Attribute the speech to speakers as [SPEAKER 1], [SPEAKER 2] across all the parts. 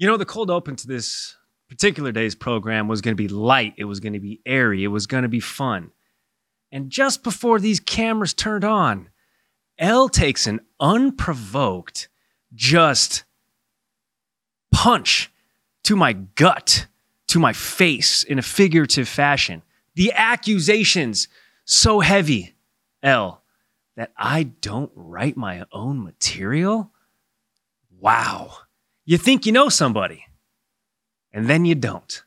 [SPEAKER 1] You know, the cold open to this particular day's program was going to be light. It was going to be airy. It was going to be fun. And just before these cameras turned on, Elle takes an unprovoked, just punch to my gut, to my face in a figurative fashion. The accusations so heavy, Elle, that I don't write my own material? Wow. You think you know somebody, and then you don't.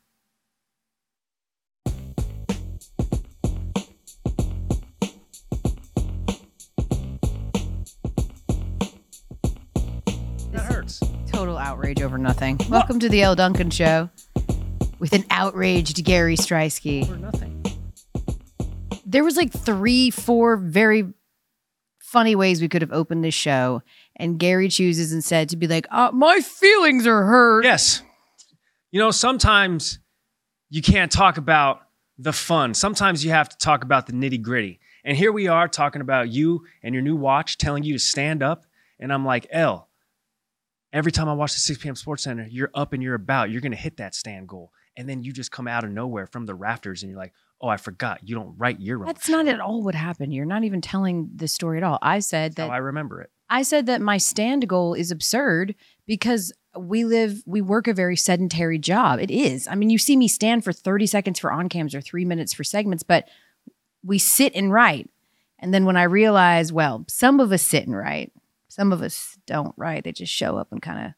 [SPEAKER 1] That hurts.
[SPEAKER 2] Total outrage over nothing. Welcome to the Elle Duncan Show with an outraged Gary Striewski.
[SPEAKER 1] For nothing.
[SPEAKER 2] There was like three, four very funny ways we could have opened this show, and Gary chooses instead to be like, uh, "My feelings are hurt."
[SPEAKER 1] Yes. You know, sometimes you can't talk about the fun. Sometimes you have to talk about the nitty gritty. And here we are talking about you and your new watch, telling you to stand up. And I'm like, Elle, every time I watch the 6 p.m. Sports Center, you're up and you're about. You're going to hit that stand goal. And then you just come out of nowhere from the rafters and you're like, oh, I forgot. You don't write your own.
[SPEAKER 2] That's not at all what happened. You're not even telling the story at all. I said
[SPEAKER 1] That's how
[SPEAKER 2] that
[SPEAKER 1] I remember it.
[SPEAKER 2] I said that my stand goal is absurd because we live, we work a very sedentary job. It is. I mean, you see me stand for 30 seconds for on cams or three minutes for segments, but we sit and write. And then when I realize, well, some of us sit and write, some of us don't write. They just show up and kind of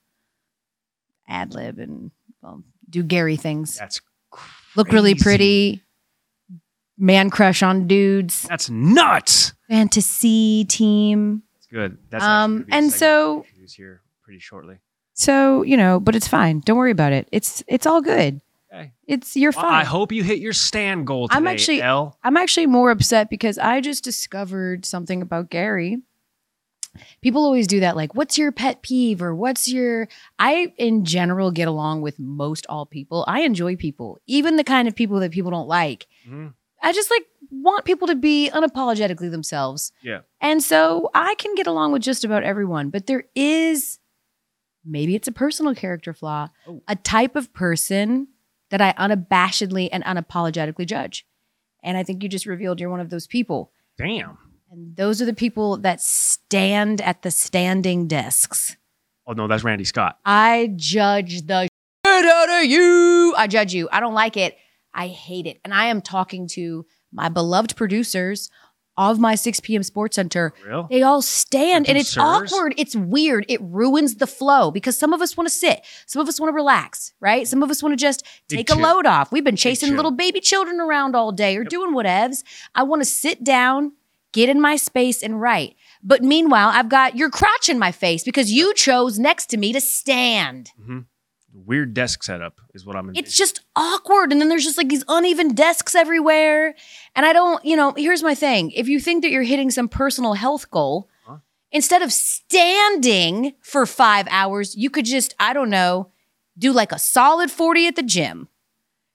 [SPEAKER 2] ad lib and well, do Gary things.
[SPEAKER 1] That's
[SPEAKER 2] Look really pretty, man crush on dudes,
[SPEAKER 1] That's nuts.
[SPEAKER 2] fantasy team.
[SPEAKER 1] That's good. That's
[SPEAKER 2] Um,
[SPEAKER 1] actually gonna be a
[SPEAKER 2] and so-
[SPEAKER 1] we'll here pretty shortly.
[SPEAKER 2] So, you know, but it's fine. Don't worry about it. It's it's all good.
[SPEAKER 1] Okay.
[SPEAKER 2] It's you're
[SPEAKER 1] Well,
[SPEAKER 2] fine.
[SPEAKER 1] I hope you hit your stand goal today,
[SPEAKER 2] I'm actually-
[SPEAKER 1] Elle.
[SPEAKER 2] I'm actually more upset because I just discovered something about Gary. People always do that, like, what's your pet peeve or what's your. I, in general, get along with most all people. I enjoy people, even the kind of people that people don't like.
[SPEAKER 1] Mhm.
[SPEAKER 2] I just like want people to be unapologetically themselves.
[SPEAKER 1] Yeah.
[SPEAKER 2] And so I can get along with just about everyone, but there is maybe it's a personal character flaw,
[SPEAKER 1] Oh.
[SPEAKER 2] a type of person that I unabashedly and unapologetically judge. And I think you just revealed you're one of those people.
[SPEAKER 1] Damn.
[SPEAKER 2] And those are the people that stand at the standing desks.
[SPEAKER 1] Oh no, that's Randy Scott.
[SPEAKER 2] I judge the shit out of you. I judge you. I don't like it. I hate it. And I am talking to my beloved producers of my 6 p.m. Sports Center. They all stand and it's awkward. It's weird. It ruins the flow because some of us want to sit. Some of us want to relax, right? Some of us want to just take a load off. We've been chasing little baby children around all day or doing whatevs. I want to sit down, get in my space and write. But meanwhile, I've got your crotch in my face because you chose next to me to stand.
[SPEAKER 1] hmm Weird desk setup is what I'm.
[SPEAKER 2] It's just awkward. And then there's just like these uneven desks everywhere. And I don't, you know, here's my thing. If you think that you're hitting some personal health goal,
[SPEAKER 1] Huh?
[SPEAKER 2] instead of standing for five hours, you could just, I don't know, do like a solid 40 at the gym.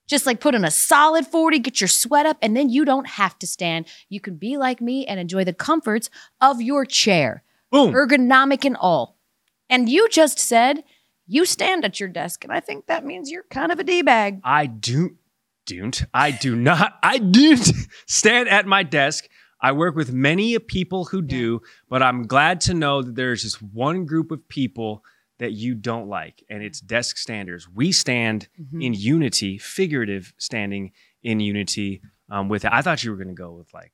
[SPEAKER 2] Just like put in a solid 40, get your sweat up, and then you don't have to stand. You can be like me and enjoy the comforts of your chair,
[SPEAKER 1] boom.
[SPEAKER 2] ergonomic and all. And you just said you stand at your desk, and I think that means you're kind of a D bag.
[SPEAKER 1] I do, don't. I do not. I do stand at my desk. I work with many people who do, but I'm glad to know that there's just one group of people that you don't like, and it's desk standers. We stand
[SPEAKER 2] Mm-hmm.
[SPEAKER 1] in unity, figurative standing in unity. Um, with I thought you were going to go with like,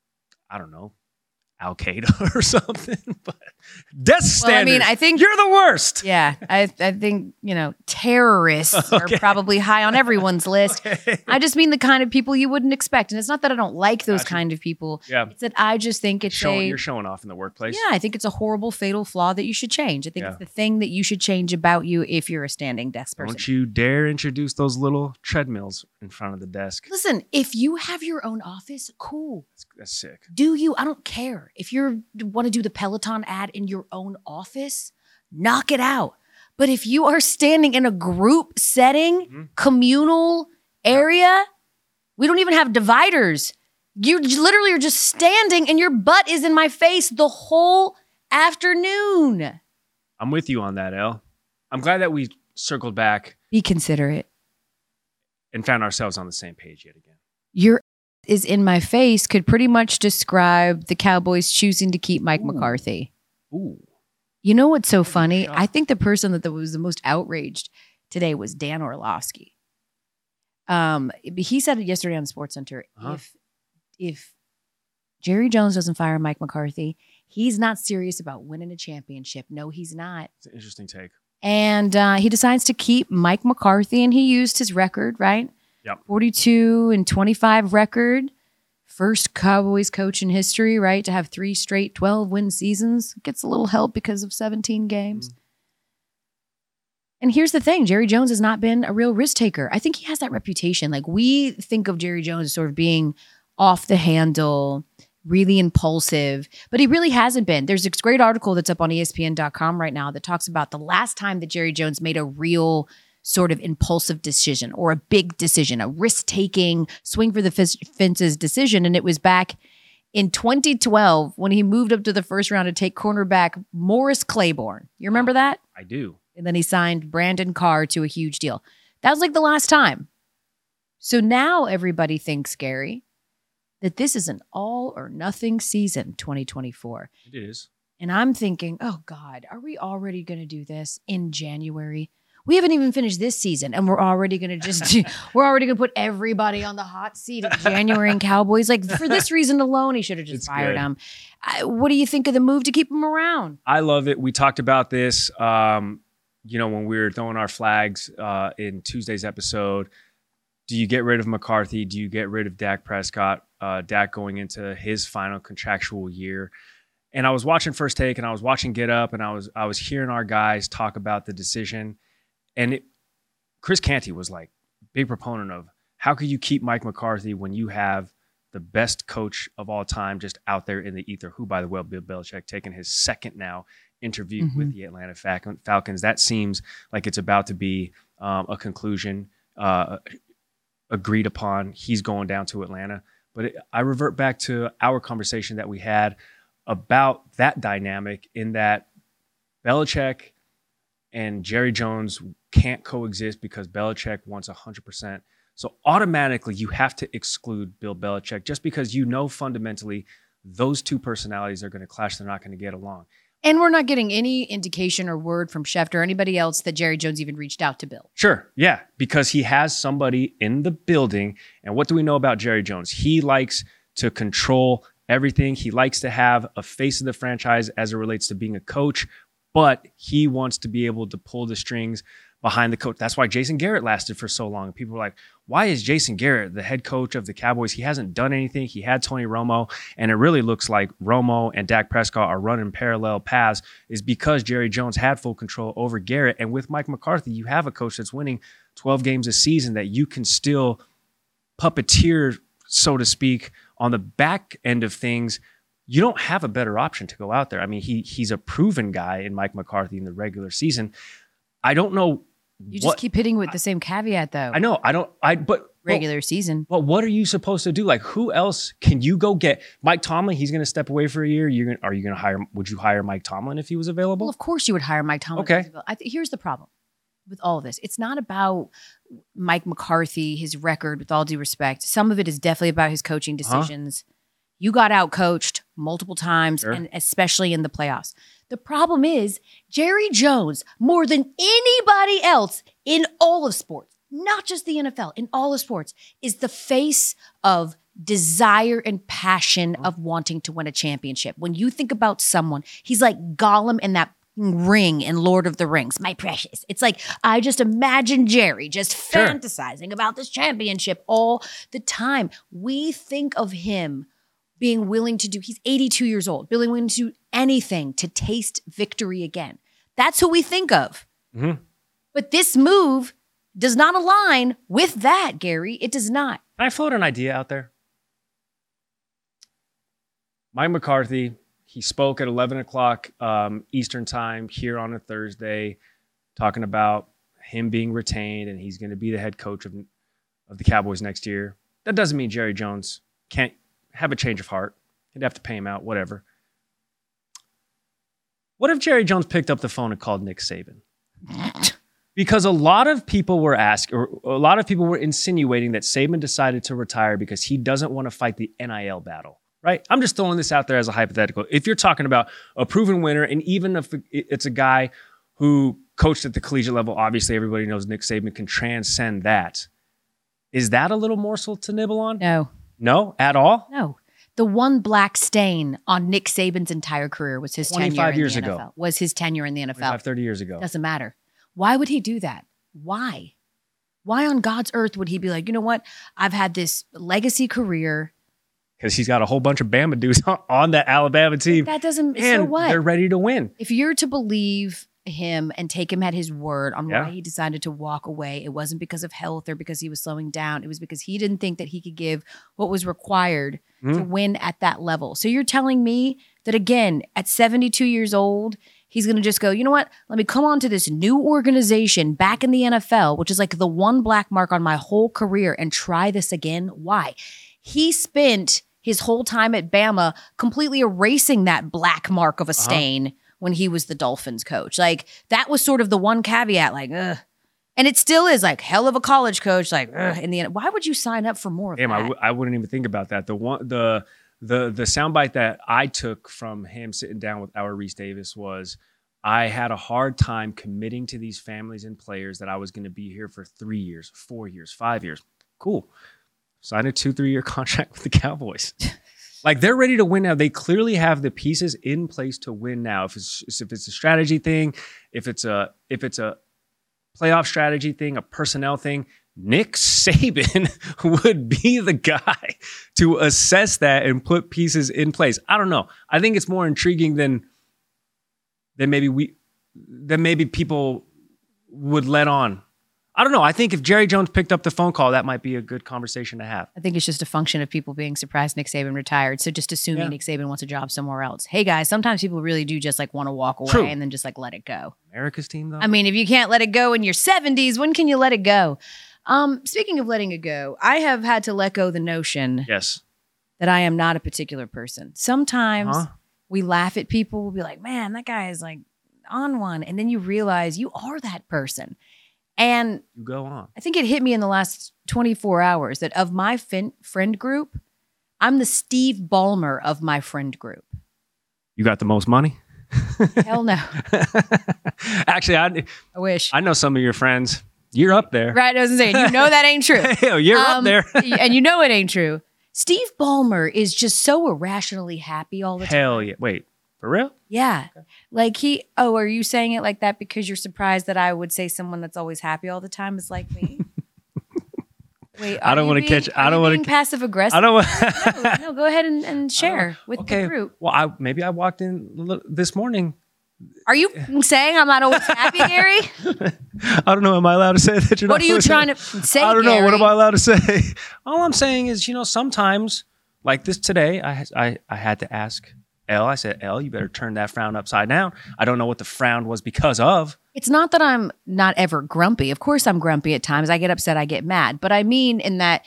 [SPEAKER 1] I don't know, Al Qaeda or something, but desk
[SPEAKER 2] Well, I mean, I think-
[SPEAKER 1] you're the worst.
[SPEAKER 2] Yeah, I, I think, you know, terrorists
[SPEAKER 1] Okay.
[SPEAKER 2] are probably high on everyone's list.
[SPEAKER 1] Okay.
[SPEAKER 2] I just mean the kind of people you wouldn't expect. And it's not that I don't like those
[SPEAKER 1] Gotcha.
[SPEAKER 2] kind of people.
[SPEAKER 1] Yeah,
[SPEAKER 2] It's that I just think it's
[SPEAKER 1] showing,
[SPEAKER 2] a
[SPEAKER 1] you're showing off in the workplace.
[SPEAKER 2] Yeah, I think it's a horrible fatal flaw that you should change. I think
[SPEAKER 1] Yeah.
[SPEAKER 2] it's the thing that you should change about you if you're a standing desk person.
[SPEAKER 1] Don't you dare introduce those little treadmills in front of the desk.
[SPEAKER 2] Listen, if you have your own office, cool.
[SPEAKER 1] That's, sick.
[SPEAKER 2] Do you? I don't care. If you want to do the Peloton ad in your own office, knock it out. But if you are standing in a group setting,
[SPEAKER 1] Mhm.
[SPEAKER 2] communal area, we don't even have dividers. You literally are just standing and your butt is in my face the whole afternoon.
[SPEAKER 1] I'm with you on that, Elle. I'm glad that we circled back
[SPEAKER 2] Be considerate.
[SPEAKER 1] and found ourselves on the same page yet again.
[SPEAKER 2] Your is in my face could pretty much describe the Cowboys choosing to keep Mike
[SPEAKER 1] Ooh.
[SPEAKER 2] McCarthy.
[SPEAKER 1] Ooh.
[SPEAKER 2] You know what's so funny? I think the person that was the most outraged today was Dan Orlovsky. Um, he said it yesterday on Sports Center.
[SPEAKER 1] Uh-huh.
[SPEAKER 2] If if Jerry Jones doesn't fire Mike McCarthy, he's not serious about winning a championship. No, he's not.
[SPEAKER 1] It's an interesting take.
[SPEAKER 2] And uh, he decides to keep Mike McCarthy, and he used his record, right?
[SPEAKER 1] Yep.
[SPEAKER 2] 42 and 25 record. First Cowboys coach in history, right? To have three straight 12 win seasons. Gets a little help because of 17 games. Mm-hmm. And here's the thing Jerry Jones has not been a real risk taker. I think he has that reputation. Like we think of Jerry Jones as sort of being off the handle, really impulsive, but he really hasn't been. There's this great article that's up on ESPN.com right now that talks about the last time that Jerry Jones made a real sort of impulsive decision or a big decision, a risk taking, swing for the fences decision. And it was back in 2012 when he moved up to the first round to take cornerback Morris Claiborne. You remember that?
[SPEAKER 1] I do.
[SPEAKER 2] and then he signed Brandon Carr to a huge deal. That was like the last time. So now everybody thinks, Gary, that this is an all or nothing season 2024.
[SPEAKER 1] It is.
[SPEAKER 2] And I'm thinking, oh God, are we already going to do this in January? We haven't even finished this season, and we're already going to just do, we're already going to put everybody on the hot seat of January and Cowboys. Like for this reason alone, he should have just
[SPEAKER 1] It's
[SPEAKER 2] fired
[SPEAKER 1] good.
[SPEAKER 2] him. I, what do you think of the move to keep him around?
[SPEAKER 1] I love it. We talked about this, um, you know, when we were throwing our flags uh, in Tuesday's episode. Do you get rid of McCarthy? Do you get rid of Dak Prescott? Uh, Dak going into his final contractual year. And I was watching First Take, and I was watching Get Up, and I was I was hearing our guys talk about the decision, and it, Chris Canty was like big proponent of how could you keep Mike McCarthy when you have the best coach of all time just out there in the ether, who, by the way, Bill Belichick taking his second now interview
[SPEAKER 2] Mhm.
[SPEAKER 1] with the Atlanta Falcon- Falcons. That seems like it's about to be um, a conclusion uh, agreed upon. He's going down to Atlanta. But it, I revert back to our conversation that we had about that dynamic in that Belichick and Jerry Jones can't coexist because Belichick wants 100%. So automatically, you have to exclude Bill Belichick just because you know fundamentally those two personalities are going to clash. They're not going to get along.
[SPEAKER 2] And we're not getting any indication or word from Schefter or anybody else that Jerry Jones even reached out to Bill.
[SPEAKER 1] Sure. Yeah. Because he has somebody in the building. And what do we know about Jerry Jones? He likes to control everything. He likes to have a face of the franchise as it relates to being a coach, but he wants to be able to pull the strings behind the coach. That's why Jason Garrett lasted for so long. People were like, why is Jason Garrett the head coach of the Cowboys? He hasn't done anything. He had Tony Romo, and it really looks like Romo and Dak Prescott are running parallel paths, is because Jerry Jones had full control over Garrett. And with Mike McCarthy, you have a coach that's winning 12 games a season that you can still puppeteer, so to speak, on the back end of things. You don't have a better option to go out there. I mean, he he's a proven guy in Mike McCarthy in the regular season. I don't know.
[SPEAKER 2] You just keep hitting with the same caveat, though.
[SPEAKER 1] I know. I don't. I but
[SPEAKER 2] Regular season.
[SPEAKER 1] But what are you supposed to do? Like, who else can you go get? Mike Tomlin. He's going to step away for a year. You're going. Are you going to hire? Would you hire Mike Tomlin if he was available?
[SPEAKER 2] Well, of course you would hire Mike Tomlin.
[SPEAKER 1] Okay.
[SPEAKER 2] I th- here's the problem with all of this. It's not about Mike McCarthy, his record, with all due respect. Some of it is definitely about his coaching
[SPEAKER 1] Uh-huh.
[SPEAKER 2] decisions. You got out coached multiple times,
[SPEAKER 1] Sure.
[SPEAKER 2] and especially in the playoffs. The problem is Jerry Jones, more than anybody else in all of sports, not just the NFL, in all of sports, is the face of desire and passion mm-hmm. of wanting to win a championship. When you think about someone, he's like Gollum in that ring in Lord of the Rings, my precious. It's like I just imagine Jerry just
[SPEAKER 1] Sure.
[SPEAKER 2] fantasizing about this championship all the time. We think of him being willing to do, he's 82 years old, being willing to do anything to taste victory again. That's who we think of.
[SPEAKER 1] Mhm.
[SPEAKER 2] But this move does not align with that, Gary. It does not.
[SPEAKER 1] Can I float an idea out there? Mike McCarthy. He spoke at 11 o'clock um, Eastern time here on a Thursday, talking about him being retained and he's going to be the head coach of, of the Cowboys next year. That doesn't mean Jerry Jones can't have a change of heart. He'd have to pay him out, whatever. What if Jerry Jones picked up the phone and called Nick Saban? because a lot of people were asked, or a lot of people were insinuating that Saban decided to retire because he doesn't want to fight the NIL battle. Right? I'm just throwing this out there as a hypothetical. If you're talking about a proven winner, and even if it's a guy who coached at the collegiate level, obviously everybody knows Nick Saban can transcend that. Is that a little morsel to nibble on?
[SPEAKER 2] No.
[SPEAKER 1] No, at all?
[SPEAKER 2] No. The one black stain on Nick Saban's entire career was his
[SPEAKER 1] 25
[SPEAKER 2] tenure in
[SPEAKER 1] years
[SPEAKER 2] the
[SPEAKER 1] ago.
[SPEAKER 2] NFL. Was his tenure in the NFL.
[SPEAKER 1] 25, 30 years ago.
[SPEAKER 2] Doesn't matter. Why would he do that? Why? Why on God's earth would he be like, you know what? I've had this legacy career.
[SPEAKER 1] Because he's got a whole bunch of Bama dudes on that Alabama team.
[SPEAKER 2] That doesn't.
[SPEAKER 1] and
[SPEAKER 2] so what?
[SPEAKER 1] they're ready to win.
[SPEAKER 2] if you're to believe him and take him at his word on
[SPEAKER 1] Yeah.
[SPEAKER 2] why he decided to walk away, it wasn't because of health or because he was slowing down. It was because he didn't think that he could give what was required to
[SPEAKER 1] Mhm.
[SPEAKER 2] win at that level. So you're telling me that again, at 72 years old, he's going to just go, you know what? Let me come on to this new organization back in the NFL, which is like the one black mark on my whole career, and try this again. Why? He spent his whole time at Bama completely erasing that black mark of a stain when he was the Dolphins coach. Like that was sort of the one caveat, like, ugh. And it still is like hell of a college coach, like ugh, in the end. Why would you sign up for more of
[SPEAKER 1] Damn, I w- I wouldn't even think about that. The one, the the the soundbite that I took from him sitting down with our Rece Davis was, I had a hard time committing to these families and players that I was going to be here for three years, four years, five years. Cool. Sign a two, three year contract with the Cowboys. like they're ready to win now. They clearly have the pieces in place to win now. If it's if it's a strategy thing, if it's a if it's a playoff strategy thing, a personnel thing, Nick Saban would be the guy to assess that and put pieces in place. I don't know. I think it's more intriguing than than maybe we than maybe people would let on. I don't know. I think if Jerry Jones picked up the phone call, that might be a good conversation to have.
[SPEAKER 2] I think it's just a function of people being surprised Nick Saban retired. So just assuming
[SPEAKER 1] Yeah.
[SPEAKER 2] Nick Saban wants a job somewhere else. Hey guys, sometimes people really do just like want to walk away
[SPEAKER 1] True.
[SPEAKER 2] and then just like let it go.
[SPEAKER 1] America's team though.
[SPEAKER 2] I mean, if you can't let it go in your 70s, when can you let it go? Um, speaking of letting it go, I have had to let go the notion
[SPEAKER 1] yes.
[SPEAKER 2] that I am not a particular person. Sometimes
[SPEAKER 1] Huh?
[SPEAKER 2] we laugh at people, we'll be like, man, that guy is like on one. And then you realize you are that person. And
[SPEAKER 1] You go on.
[SPEAKER 2] I think it hit me in the last 24 hours that of my fin- friend group, I'm the Steve Ballmer of my friend group.
[SPEAKER 1] You got the most money?
[SPEAKER 2] Hell no.
[SPEAKER 1] Actually, I
[SPEAKER 2] I wish.
[SPEAKER 1] I know some of your friends. You're up there.
[SPEAKER 2] right. I was saying, you know that ain't true.
[SPEAKER 1] Hell, you're up
[SPEAKER 2] Um,
[SPEAKER 1] there.
[SPEAKER 2] and you know it ain't true. Steve Ballmer is just so irrationally happy all the time.
[SPEAKER 1] Hell yeah. Wait, for real?
[SPEAKER 2] Yeah. Like he, oh, are you saying it like that because you're surprised that I would say someone that's always happy all the time is like me? Wait,
[SPEAKER 1] I don't wanna catch- I don't wanna
[SPEAKER 2] being passive aggressive.
[SPEAKER 1] I don't want.
[SPEAKER 2] no, no, go ahead and, and share with
[SPEAKER 1] okay.
[SPEAKER 2] the group.
[SPEAKER 1] Well, I maybe I walked in this morning.
[SPEAKER 2] Are you saying I'm not always happy, Gary?
[SPEAKER 1] I don't know. Am I allowed to say that? You're not?
[SPEAKER 2] What
[SPEAKER 1] not
[SPEAKER 2] are you
[SPEAKER 1] listening?
[SPEAKER 2] trying to say?
[SPEAKER 1] I don't know. What am I allowed to say? All I'm saying is, you know, sometimes like this today, I I I had to ask Elle. I said, Elle, you better turn that frown upside down. I don't know what the frown was because of.
[SPEAKER 2] It's not that I'm not ever grumpy. Of course, I'm grumpy at times. I get upset, I get mad. But I mean, in that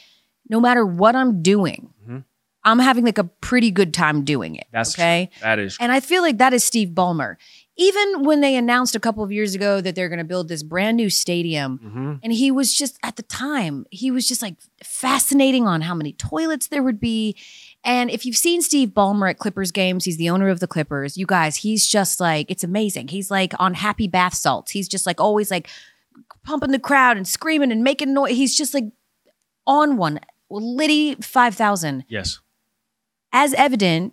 [SPEAKER 2] no matter what I'm doing,
[SPEAKER 1] Mhm.
[SPEAKER 2] I'm having like a pretty good time doing it.
[SPEAKER 1] That's
[SPEAKER 2] okay.
[SPEAKER 1] That is.
[SPEAKER 2] And I feel like that is Steve Ballmer. Even when they announced a couple of years ago that they're going to build this brand new stadium,
[SPEAKER 1] hmm
[SPEAKER 2] and he was just at the time, he was just like fascinating on how many toilets there would be. And if you've seen Steve Ballmer at Clippers games, he's the owner of the Clippers. You guys, he's just like, it's amazing. He's like on happy bath salts. He's just like always like pumping the crowd and screaming and making noise. He's just like on one. Liddy 5000
[SPEAKER 1] Yes.
[SPEAKER 2] as evident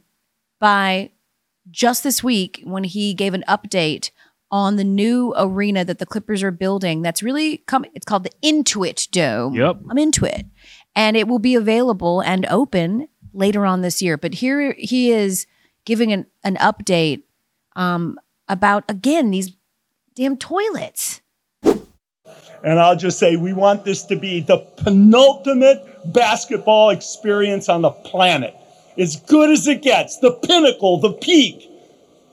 [SPEAKER 2] by just this week when he gave an update on the new arena that the Clippers are building. That's really coming. It's called the Intuit Dome.
[SPEAKER 1] Yep.
[SPEAKER 2] I'm into it, and it will be available and open later on this year. But here he is giving an an update um, about again these damn toilets.
[SPEAKER 3] And I'll just say we want this to be the penultimate basketball experience on the planet. As good as it gets, the pinnacle, the peak.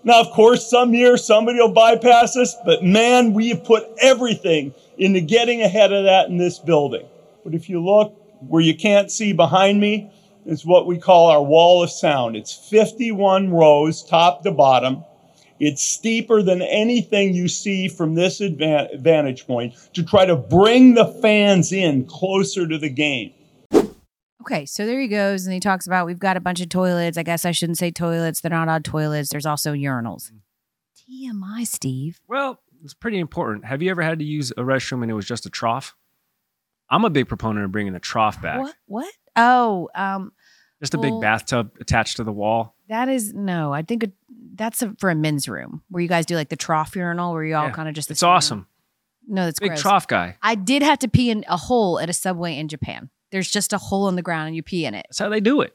[SPEAKER 3] Now, of course, some year somebody will bypass us, but man, we have put everything into getting ahead of that in this building. But if you look where you can't see behind me, is what we call our wall of sound. It's 51 rows, top to bottom. It's steeper than anything you see from this vantage point to try to bring the fans in closer to the game.
[SPEAKER 2] Okay, so there he goes, and he talks about we've got a bunch of toilets. I guess I shouldn't say toilets; they're not odd toilets. There's also urinals. TMI, Steve.
[SPEAKER 1] Well, it's pretty important. Have you ever had to use a restroom and it was just a trough? I'm a big proponent of bringing the trough back.
[SPEAKER 2] What? What? Oh, um,
[SPEAKER 1] Just a big
[SPEAKER 2] Well-
[SPEAKER 1] bathtub attached to the wall.
[SPEAKER 2] that is no. I think it, that's a, for a men's room where you guys do like the trough urinal, where you all
[SPEAKER 1] Yeah,
[SPEAKER 2] kind of just
[SPEAKER 1] It's awesome.
[SPEAKER 2] No, that's
[SPEAKER 1] Big
[SPEAKER 2] gross.
[SPEAKER 1] trough guy.
[SPEAKER 2] I did have to pee in a hole at a subway in Japan. There's just a hole in the ground and you pee in it.
[SPEAKER 1] That's how they do it.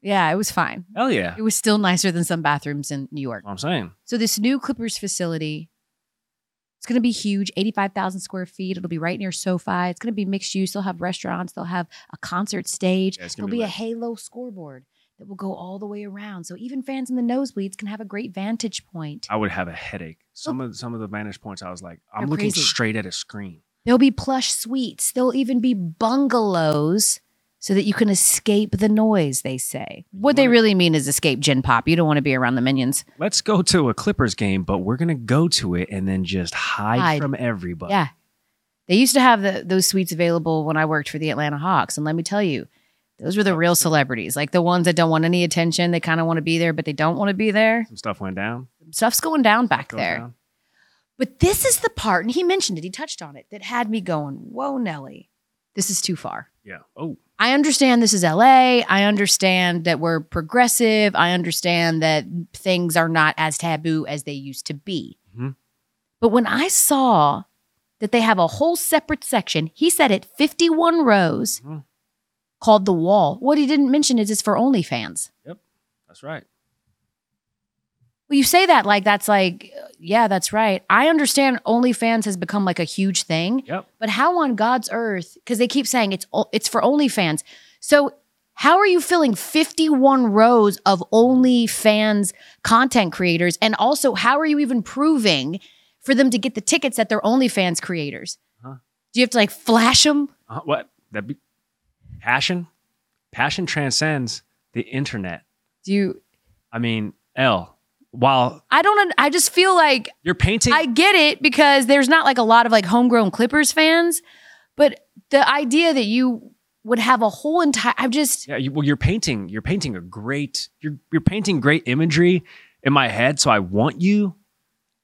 [SPEAKER 2] Yeah, it was fine.
[SPEAKER 1] Hell yeah.
[SPEAKER 2] It was still nicer than some bathrooms in New York.
[SPEAKER 1] That's what I'm saying.
[SPEAKER 2] So this new Clippers facility, it's going to be huge, 85,000 square feet. It'll be right near SoFi. It's going to be mixed use. They'll have restaurants. They'll have a concert stage.
[SPEAKER 1] Yeah,
[SPEAKER 2] There'll be,
[SPEAKER 1] be
[SPEAKER 2] a halo scoreboard that will go all the way around. So even fans in the nosebleeds can have a great vantage point.
[SPEAKER 1] I would have a headache. Oh. Some of some of the vantage points, I was like, I'm looking
[SPEAKER 2] crazy.
[SPEAKER 1] straight at a screen.
[SPEAKER 2] There'll be plush suites. There'll even be bungalows so that you can escape the noise, they say. What they really mean is escape gin pop. You don't want to be around the minions.
[SPEAKER 1] Let's go to a Clippers game, but we're gonna go to it and then just hide,
[SPEAKER 2] Hide.
[SPEAKER 1] from everybody.
[SPEAKER 2] Yeah. They used to have the, those suites available when I worked for the Atlanta Hawks. And let me tell you, those were the real celebrities, like the ones that don't want any attention. They kind of want to be there, but they don't want to be there.
[SPEAKER 1] Some stuff went down.
[SPEAKER 2] Stuff's going down back
[SPEAKER 1] Goes
[SPEAKER 2] there.
[SPEAKER 1] down.
[SPEAKER 2] But this is the part, and he mentioned it, he touched on it, that had me going, whoa, Nelly, this is too far.
[SPEAKER 1] Yeah. Oh,
[SPEAKER 2] I understand this is LA. I understand that we're progressive. I understand that things are not as taboo as they used to be.
[SPEAKER 1] Mhm.
[SPEAKER 2] But when I saw that they have a whole separate section, he said it 51 rows
[SPEAKER 1] Mhm.
[SPEAKER 2] called The Wall. What he didn't mention is it's for OnlyFans.
[SPEAKER 1] Yep, that's right.
[SPEAKER 2] Well, you say that like that's like, yeah, that's right. I understand OnlyFans has become like a huge thing.
[SPEAKER 1] Yep.
[SPEAKER 2] But how on God's earth? Because they keep saying it's it's for OnlyFans. So how are you filling 51 rows of OnlyFans content creators? And also, how are you even proving for them to get the tickets that they're OnlyFans creators?
[SPEAKER 1] Huh.
[SPEAKER 2] Do you have to like flash them?
[SPEAKER 1] Uh, what? That be passion. Passion transcends the internet.
[SPEAKER 2] Do you?
[SPEAKER 1] I mean, Elle. While
[SPEAKER 2] I don't. I just feel like
[SPEAKER 1] you're painting,
[SPEAKER 2] I get it because there's not like a lot of like homegrown Clippers fans, but the idea that you would have a whole entire. I'm just.
[SPEAKER 1] yeah, you, well, you're painting. You're painting a great. You're you're painting great imagery in my head. So I want you,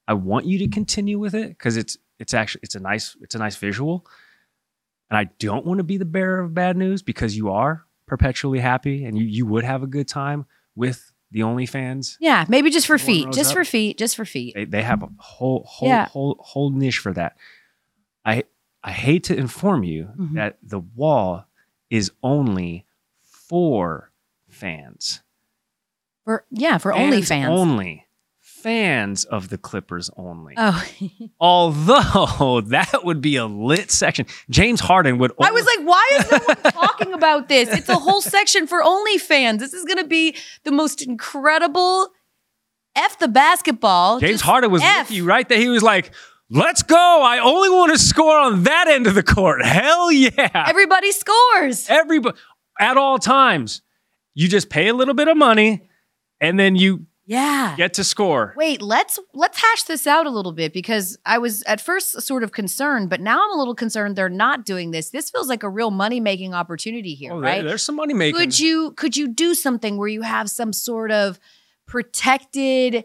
[SPEAKER 1] I want you to continue with it because it's it's actually it's a nice it's a nice visual, and I don't want to be the bearer of bad news because you are perpetually happy and you you would have a good time with the OnlyFans.
[SPEAKER 2] Yeah, maybe just for feet, just
[SPEAKER 1] up.
[SPEAKER 2] for feet, just for feet.
[SPEAKER 1] They, they have a whole whole
[SPEAKER 2] Yeah.
[SPEAKER 1] whole whole niche for that. I I hate to inform you
[SPEAKER 2] Mhm.
[SPEAKER 1] that the wall is only for fans.
[SPEAKER 2] For yeah, for only
[SPEAKER 1] Fans
[SPEAKER 2] OnlyFans.
[SPEAKER 1] Only. Fans of the Clippers only.
[SPEAKER 2] Oh,
[SPEAKER 1] Although that would be a lit section. James Harden would
[SPEAKER 2] I was like, why is no one talking about this? It's a whole section for only fans. This is going to be the most incredible. F the basketball.
[SPEAKER 1] James
[SPEAKER 2] Just
[SPEAKER 1] Harden was
[SPEAKER 2] F.
[SPEAKER 1] with you right there. He was like, let's go. I only want to score on that end of the court. Hell yeah.
[SPEAKER 2] Everybody scores.
[SPEAKER 1] Everybody at all times. You just pay a little bit of money and then you
[SPEAKER 2] Yeah.
[SPEAKER 1] get to score.
[SPEAKER 2] Wait, let's let's hash this out a little bit because I was at first sort of concerned, but now I'm a little concerned they're not doing this. This feels like a real money making opportunity here,
[SPEAKER 1] Oh, there-
[SPEAKER 2] right?
[SPEAKER 1] there's some money making.
[SPEAKER 2] Could you could you do something where you have some sort of protected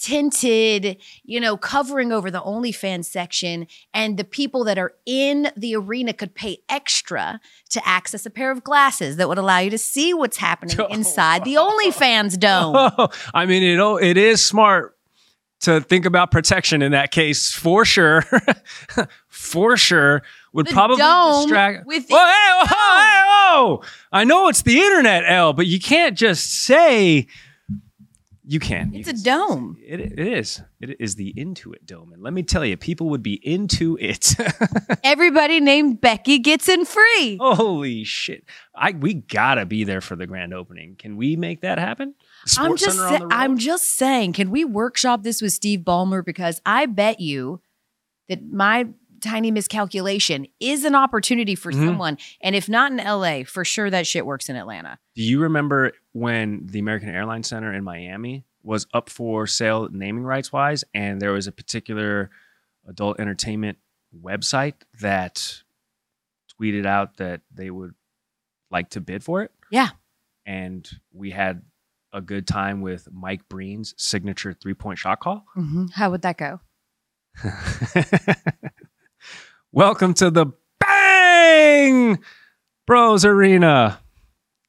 [SPEAKER 2] tinted, you know, covering over the OnlyFans section, and the people that are in the arena could pay extra to access a pair of glasses that would allow you to see what's happening
[SPEAKER 1] Oh,
[SPEAKER 2] inside the OnlyFans dome.
[SPEAKER 1] Oh, I mean, it it is smart to think about protection in that case for sure. for sure, would
[SPEAKER 2] The
[SPEAKER 1] probably distract.
[SPEAKER 2] with
[SPEAKER 1] Whoa, hey, whoa, hey, whoa! I know it's the internet, Elle, but you can't just say. You can. You
[SPEAKER 2] It's a dome.
[SPEAKER 1] It, it is. It is the Intuit dome, and let me tell you, people would be into it.
[SPEAKER 2] Everybody named Becky gets in free.
[SPEAKER 1] Holy shit! I we gotta be there for the grand opening. Can we make that happen?
[SPEAKER 2] I'm
[SPEAKER 1] Sports
[SPEAKER 2] just
[SPEAKER 1] Center
[SPEAKER 2] sa-
[SPEAKER 1] on the road?
[SPEAKER 2] I'm just saying, can we workshop this with Steve Ballmer? Because I bet you that my tiny miscalculation is an opportunity for
[SPEAKER 1] Mhm.
[SPEAKER 2] someone. And if not in LA, for sure that shit works in Atlanta.
[SPEAKER 1] Do you remember when the American Airlines Center in Miami was up for sale naming rights wise, and there was a particular adult entertainment website that tweeted out that they would like to bid for it.
[SPEAKER 2] Yeah.
[SPEAKER 1] And we had a good time with Mike Breen's signature three point shot call.
[SPEAKER 2] Mhm. How would that go?
[SPEAKER 1] Welcome to the Bang Bros Arena.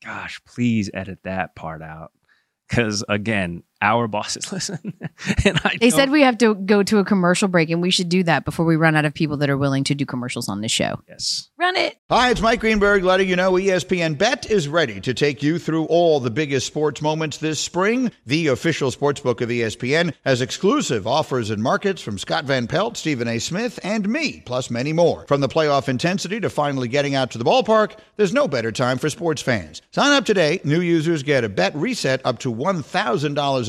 [SPEAKER 1] Gosh, please edit that part out. Because again, our bosses listen. and I
[SPEAKER 2] They said we have to go to a commercial break, and we should do that before we run out of people that are willing to do commercials on this show.
[SPEAKER 1] Yes.
[SPEAKER 2] Run it.
[SPEAKER 4] Hi, it's Mike Greenberg letting you know ESPN Bet is ready to take you through all the biggest sports moments this spring. The official sports book of ESPN has exclusive offers and markets from Scott Van Pelt, Stephen A. Smith, and me, plus many more. From the playoff intensity to finally getting out to the ballpark, there's no better time for sports fans. Sign up today. New users get a bet reset up to $1,000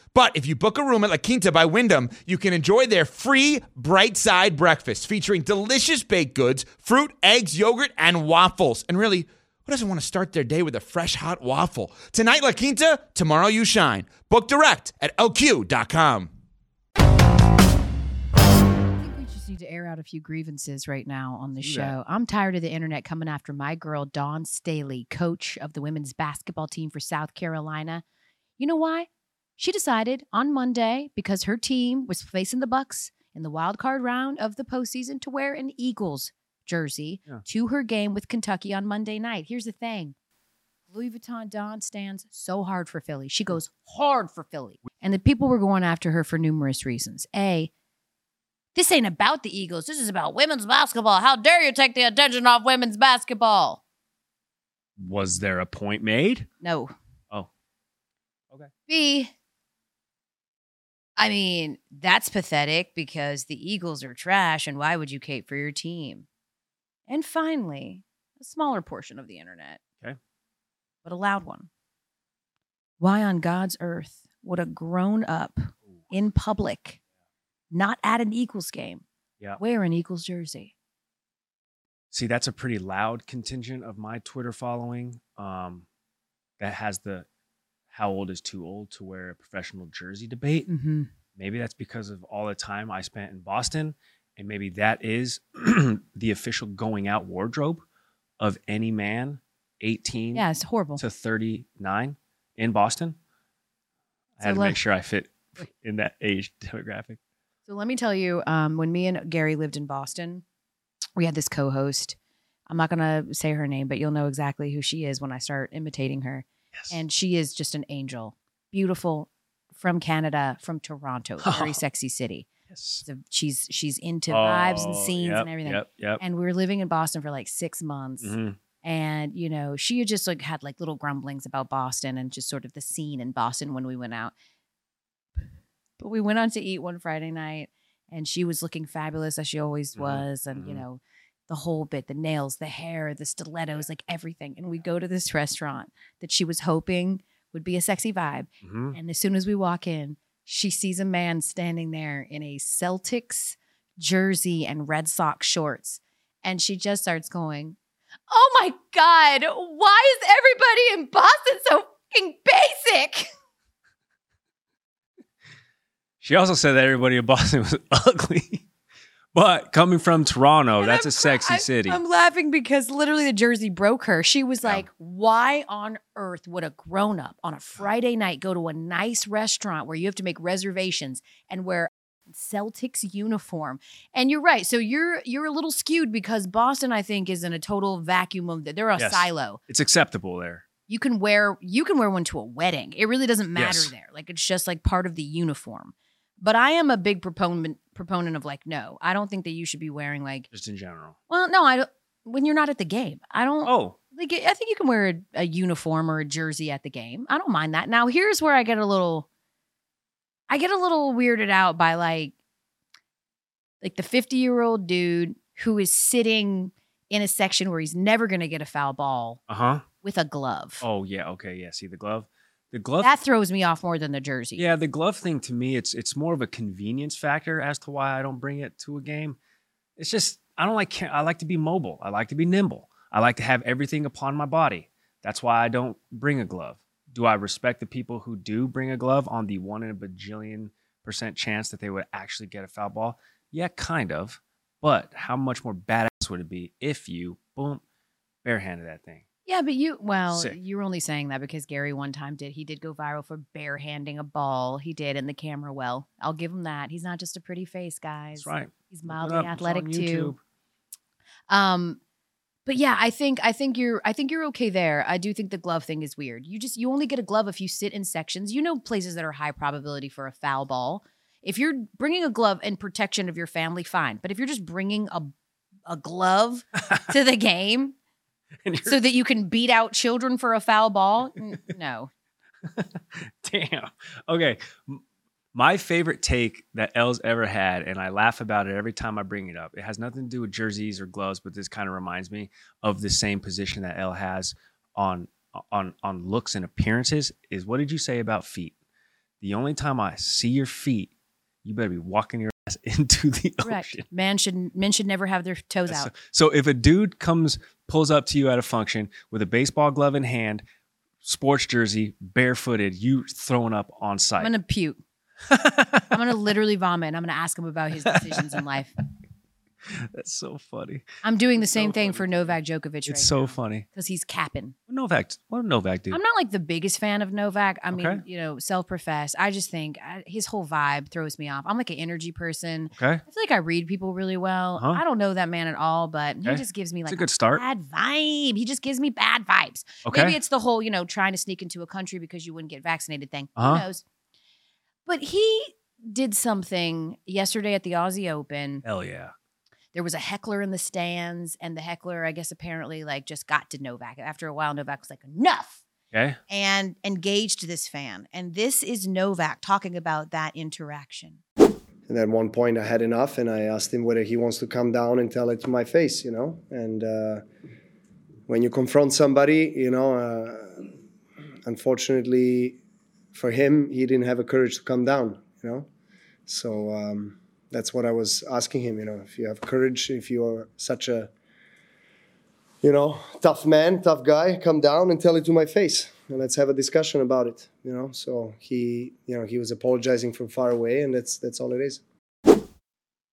[SPEAKER 5] But if you book a room at La Quinta by Wyndham, you can enjoy their free bright side breakfast featuring delicious baked goods, fruit, eggs, yogurt, and waffles. And really, who doesn't want to start their day with a fresh hot waffle? Tonight, La Quinta, tomorrow, you shine. Book direct at lq.com.
[SPEAKER 2] I think we just need to air out a few grievances right now on the show.
[SPEAKER 1] that.
[SPEAKER 2] I'm tired of the internet coming after my girl, Dawn Staley, coach of the women's basketball team for South Carolina. You know why? She decided on Monday, because her team was facing the Bucs in the wild card round of the postseason, to wear an Eagles jersey
[SPEAKER 1] Yeah.
[SPEAKER 2] to her game with Kentucky on Monday night. Here's the thing. Louis Vuitton Dawn stands so hard for Philly. She goes hard for Philly. And the people were going after her for numerous reasons. A, this ain't about the Eagles. This is about women's basketball. How dare you take the attention off women's basketball?
[SPEAKER 1] Was there a point made?
[SPEAKER 2] No.
[SPEAKER 1] Oh. Okay.
[SPEAKER 2] B, I mean, that's pathetic because the Eagles are trash, and why would you cape for your team? And finally, a smaller portion of the internet.
[SPEAKER 1] Okay.
[SPEAKER 2] But a loud one. Why on God's earth would a grown up in public, not at an Eagles game,
[SPEAKER 1] Yeah.
[SPEAKER 2] wear an Eagles jersey?
[SPEAKER 1] See, that's a pretty loud contingent of my Twitter following um, that has the how old is too old to wear a professional jersey debate.
[SPEAKER 2] Mm-hmm.
[SPEAKER 1] Maybe that's because of all the time I spent in Boston. And maybe that is the official going out wardrobe of any man 18
[SPEAKER 2] Yeah, it's horrible.
[SPEAKER 1] to 39 in Boston. I
[SPEAKER 2] So
[SPEAKER 1] had to
[SPEAKER 2] let-
[SPEAKER 1] make sure I fit in that age demographic.
[SPEAKER 2] So let me tell you, um, when me and Gary lived in Boston, we had this co-host. I'm not gonna say her name, but you'll know exactly who she is when I start imitating her.
[SPEAKER 1] Yes.
[SPEAKER 2] And she is just an angel, beautiful, from Canada, from Toronto, very sexy city.
[SPEAKER 1] yes.
[SPEAKER 2] So she's she's into vibes and
[SPEAKER 1] Oh,
[SPEAKER 2] scenes
[SPEAKER 1] yep,
[SPEAKER 2] and everything.
[SPEAKER 1] Yep. Yep.
[SPEAKER 2] And we were living in Boston for like six months.
[SPEAKER 1] Mhm.
[SPEAKER 2] And, you know, she had just like had like little grumblings about Boston and just sort of the scene in Boston when we went out. But we went on to eat one Friday night and she was looking fabulous as she always
[SPEAKER 1] Mhm,
[SPEAKER 2] was. And, you
[SPEAKER 1] mhm.
[SPEAKER 2] know, the whole bit, the nails, the hair, the stilettos, like everything. And we go to this restaurant that she was hoping would be a sexy vibe.
[SPEAKER 1] Mhm.
[SPEAKER 2] And as soon as we walk in, she sees a man standing there in a Celtics jersey and Red Sox shorts. And she just starts going, Oh my God, why is everybody in Boston so fucking basic?
[SPEAKER 1] She also said that everybody in Boston was ugly. But coming from Toronto,
[SPEAKER 2] And
[SPEAKER 1] that's
[SPEAKER 2] I'm
[SPEAKER 1] a sexy
[SPEAKER 2] cry-
[SPEAKER 1] city.
[SPEAKER 2] I'm laughing because literally the jersey broke her. She was
[SPEAKER 1] Yeah.
[SPEAKER 2] like, Why on earth would a grown up on a Friday night go to a nice restaurant where you have to make reservations and wear Celtics uniform? And you're right. So you're you're a little skewed because Boston, I think, is in a total vacuum of they're a
[SPEAKER 1] Yes.
[SPEAKER 2] silo.
[SPEAKER 1] it's acceptable there.
[SPEAKER 2] You can wear you can wear one to a wedding. It really doesn't matter
[SPEAKER 1] Yes.
[SPEAKER 2] there. Like it's just like part of the uniform. But I am a big proponent proponent of like, no, I don't think that you should be wearing like
[SPEAKER 1] Just in general.
[SPEAKER 2] well, no, I don't. When you're not at the game, I don't.
[SPEAKER 1] Oh,
[SPEAKER 2] Like, I think you can wear a, a uniform or a jersey at the game. I don't mind that. Now, here's where I get a little. I get a little weirded out by like, like the 50 year old dude who is sitting in a section where he's never going to get a foul ball
[SPEAKER 1] Uh huh.
[SPEAKER 2] with a glove.
[SPEAKER 1] Oh yeah. Okay. Yeah. See the glove. The glove.
[SPEAKER 2] that throws me off more than the jersey.
[SPEAKER 1] Yeah, the glove thing to me, it's it's more of a convenience factor as to why I don't bring it to a game. It's just I don't like I like to be mobile. I like to be nimble. I like to have everything upon my body. That's why I don't bring a glove. Do I respect the people who do bring a glove on the one in a bajillion percent chance that they would actually get a foul ball? Yeah, kind of. But how much more badass would it be if you boom barehanded that thing?
[SPEAKER 2] Yeah, but you well,
[SPEAKER 1] Sick.
[SPEAKER 2] you're only saying that because Gary one time did. He did go viral for barehanding a ball. He did in the camera well. I'll give him that. He's not just a pretty face, guys.
[SPEAKER 1] That's right.
[SPEAKER 2] He's mildly. Athletic too. Um, but yeah, I think I think you're I think you're okay there. I do think the glove thing is weird. You just you only get a glove if you sit in sections. You know places that are high probability for a foul ball. If you're bringing a glove in protection of your family, fine. But if you're just bringing a a glove to the game
[SPEAKER 1] And
[SPEAKER 2] so that you can beat out children for a foul ball, no.
[SPEAKER 1] Damn. Okay. My favorite take that Elle's ever had, and I laugh about it every time I bring it up. It has nothing to do with jerseys or gloves, but this kind of reminds me of the same position that Elle has on on on looks and appearances. Is what did you say about feet? The only time I see your feet, you better be walking your ass into the
[SPEAKER 2] Correct.
[SPEAKER 1] ocean.
[SPEAKER 2] Man should men should never have their toes
[SPEAKER 1] So,
[SPEAKER 2] out.
[SPEAKER 1] so if a dude comes, pulls up to you at a function with a baseball glove in hand, sports jersey, barefooted, you throwing up on site.
[SPEAKER 2] I'm gonna puke. I'm gonna literally vomit and I'm gonna ask him about his decisions in life.
[SPEAKER 1] That's so funny.
[SPEAKER 2] I'm doing the
[SPEAKER 1] It's
[SPEAKER 2] same
[SPEAKER 1] so
[SPEAKER 2] thing
[SPEAKER 1] funny.
[SPEAKER 2] for Novak Djokovic
[SPEAKER 1] It's
[SPEAKER 2] right
[SPEAKER 1] so funny.
[SPEAKER 2] because he's capping.
[SPEAKER 1] What Novak? What Novak do?
[SPEAKER 2] I'm not like the biggest fan of Novak. I mean,
[SPEAKER 1] Okay.
[SPEAKER 2] you know, self-professed. I just think I, his whole vibe throws me off. I'm like an energy person.
[SPEAKER 1] Okay,
[SPEAKER 2] I feel like I read people really well.
[SPEAKER 1] Uh-huh.
[SPEAKER 2] I don't know that man at all, but he just gives me
[SPEAKER 1] it's
[SPEAKER 2] like
[SPEAKER 1] a good start.
[SPEAKER 2] bad vibe. He just gives me bad vibes.
[SPEAKER 1] Okay,
[SPEAKER 2] Maybe it's the whole, you know, trying to sneak into a country because you wouldn't get vaccinated thing.
[SPEAKER 1] Uh-huh.
[SPEAKER 2] Who knows? But he did something yesterday at the Aussie Open.
[SPEAKER 1] hell yeah.
[SPEAKER 2] There was a heckler in the stands, and the heckler, I guess, apparently like just got to Novak. After a while, Novak was like, enough
[SPEAKER 1] Okay,
[SPEAKER 2] and engaged this fan. And this is Novak talking about that interaction.
[SPEAKER 6] And at one point, I had enough, and I asked him whether he wants to come down and tell it to my face, you know. And uh, when you confront somebody, you know, uh, unfortunately for him, he didn't have the courage to come down, you know. So um, that's what I was asking him, you know, if you have courage, if you're such a, you know, tough man, tough guy, come down and tell it to my face. And let's have a discussion about it, you know. So he, you know, he was apologizing from far away, and that's that's all it is.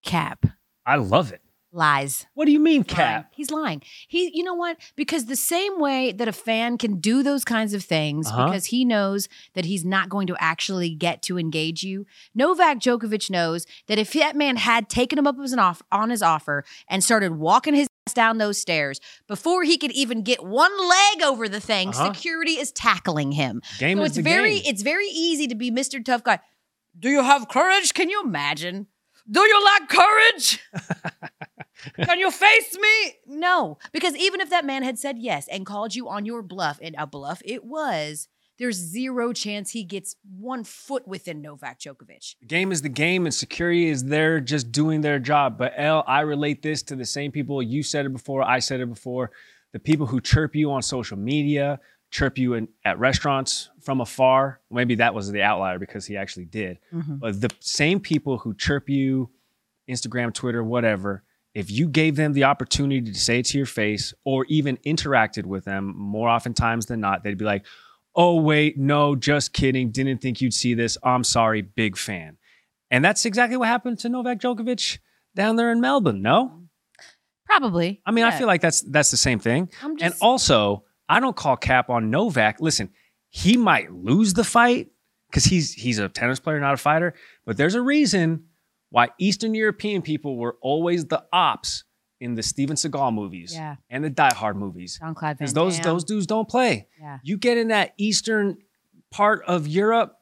[SPEAKER 2] Cap.
[SPEAKER 1] I love it.
[SPEAKER 2] Lies.
[SPEAKER 1] What do you mean. Cap?
[SPEAKER 2] He's lying. He, you know what? Because the same way that a fan can do those kinds of things
[SPEAKER 1] Uh-huh.
[SPEAKER 2] because he knows that he's not going to actually get to engage you. Novak Djokovic knows that if that man had taken him up as an off- on his offer and started walking his ass down those stairs before he could even get one leg over the thing,
[SPEAKER 1] Uh-huh.
[SPEAKER 2] security is tackling him.
[SPEAKER 1] Game
[SPEAKER 2] so
[SPEAKER 1] is
[SPEAKER 2] it's
[SPEAKER 1] the
[SPEAKER 2] very,
[SPEAKER 1] game.
[SPEAKER 2] it's very easy to be Mr. Tough Guy. Do you have courage? Can you imagine? Do you lack courage? Can you face me? No, because even if that man had said yes and called you on your bluff, and a bluff it was, there's zero chance he gets one foot within Novak Djokovic.
[SPEAKER 1] The game is the game, and security is there just doing their job. But Elle, I relate this to the same people. You said it before. I said it before. The people who chirp you on social media, chirp you in, at restaurants from afar. Maybe that was the outlier because he actually did. Mm-hmm. But the same people who chirp you, Instagram, Twitter, whatever. If you gave them the opportunity to say it to your face or even interacted with them more oftentimes than not, they'd be like, oh, wait, no, just kidding. Didn't think you'd see this. I'm sorry, big fan. And that's exactly what happened to Novak Djokovic down there in Melbourne, no?
[SPEAKER 2] Probably.
[SPEAKER 1] I mean, I feel like that's that's the same thing.
[SPEAKER 2] I'm
[SPEAKER 1] and also, I don't call cap on Novak. Listen, he might lose the fight because he's he's a tennis player, not a fighter. But there's a reason why Eastern European people were always the ops in the Steven Seagal movies
[SPEAKER 2] Yeah.
[SPEAKER 1] and the Die Hard movies.
[SPEAKER 2] Jean Claude Van
[SPEAKER 1] Because those
[SPEAKER 2] Damme.
[SPEAKER 1] those dudes don't play.
[SPEAKER 2] Yeah.
[SPEAKER 1] You get in that eastern part of Europe,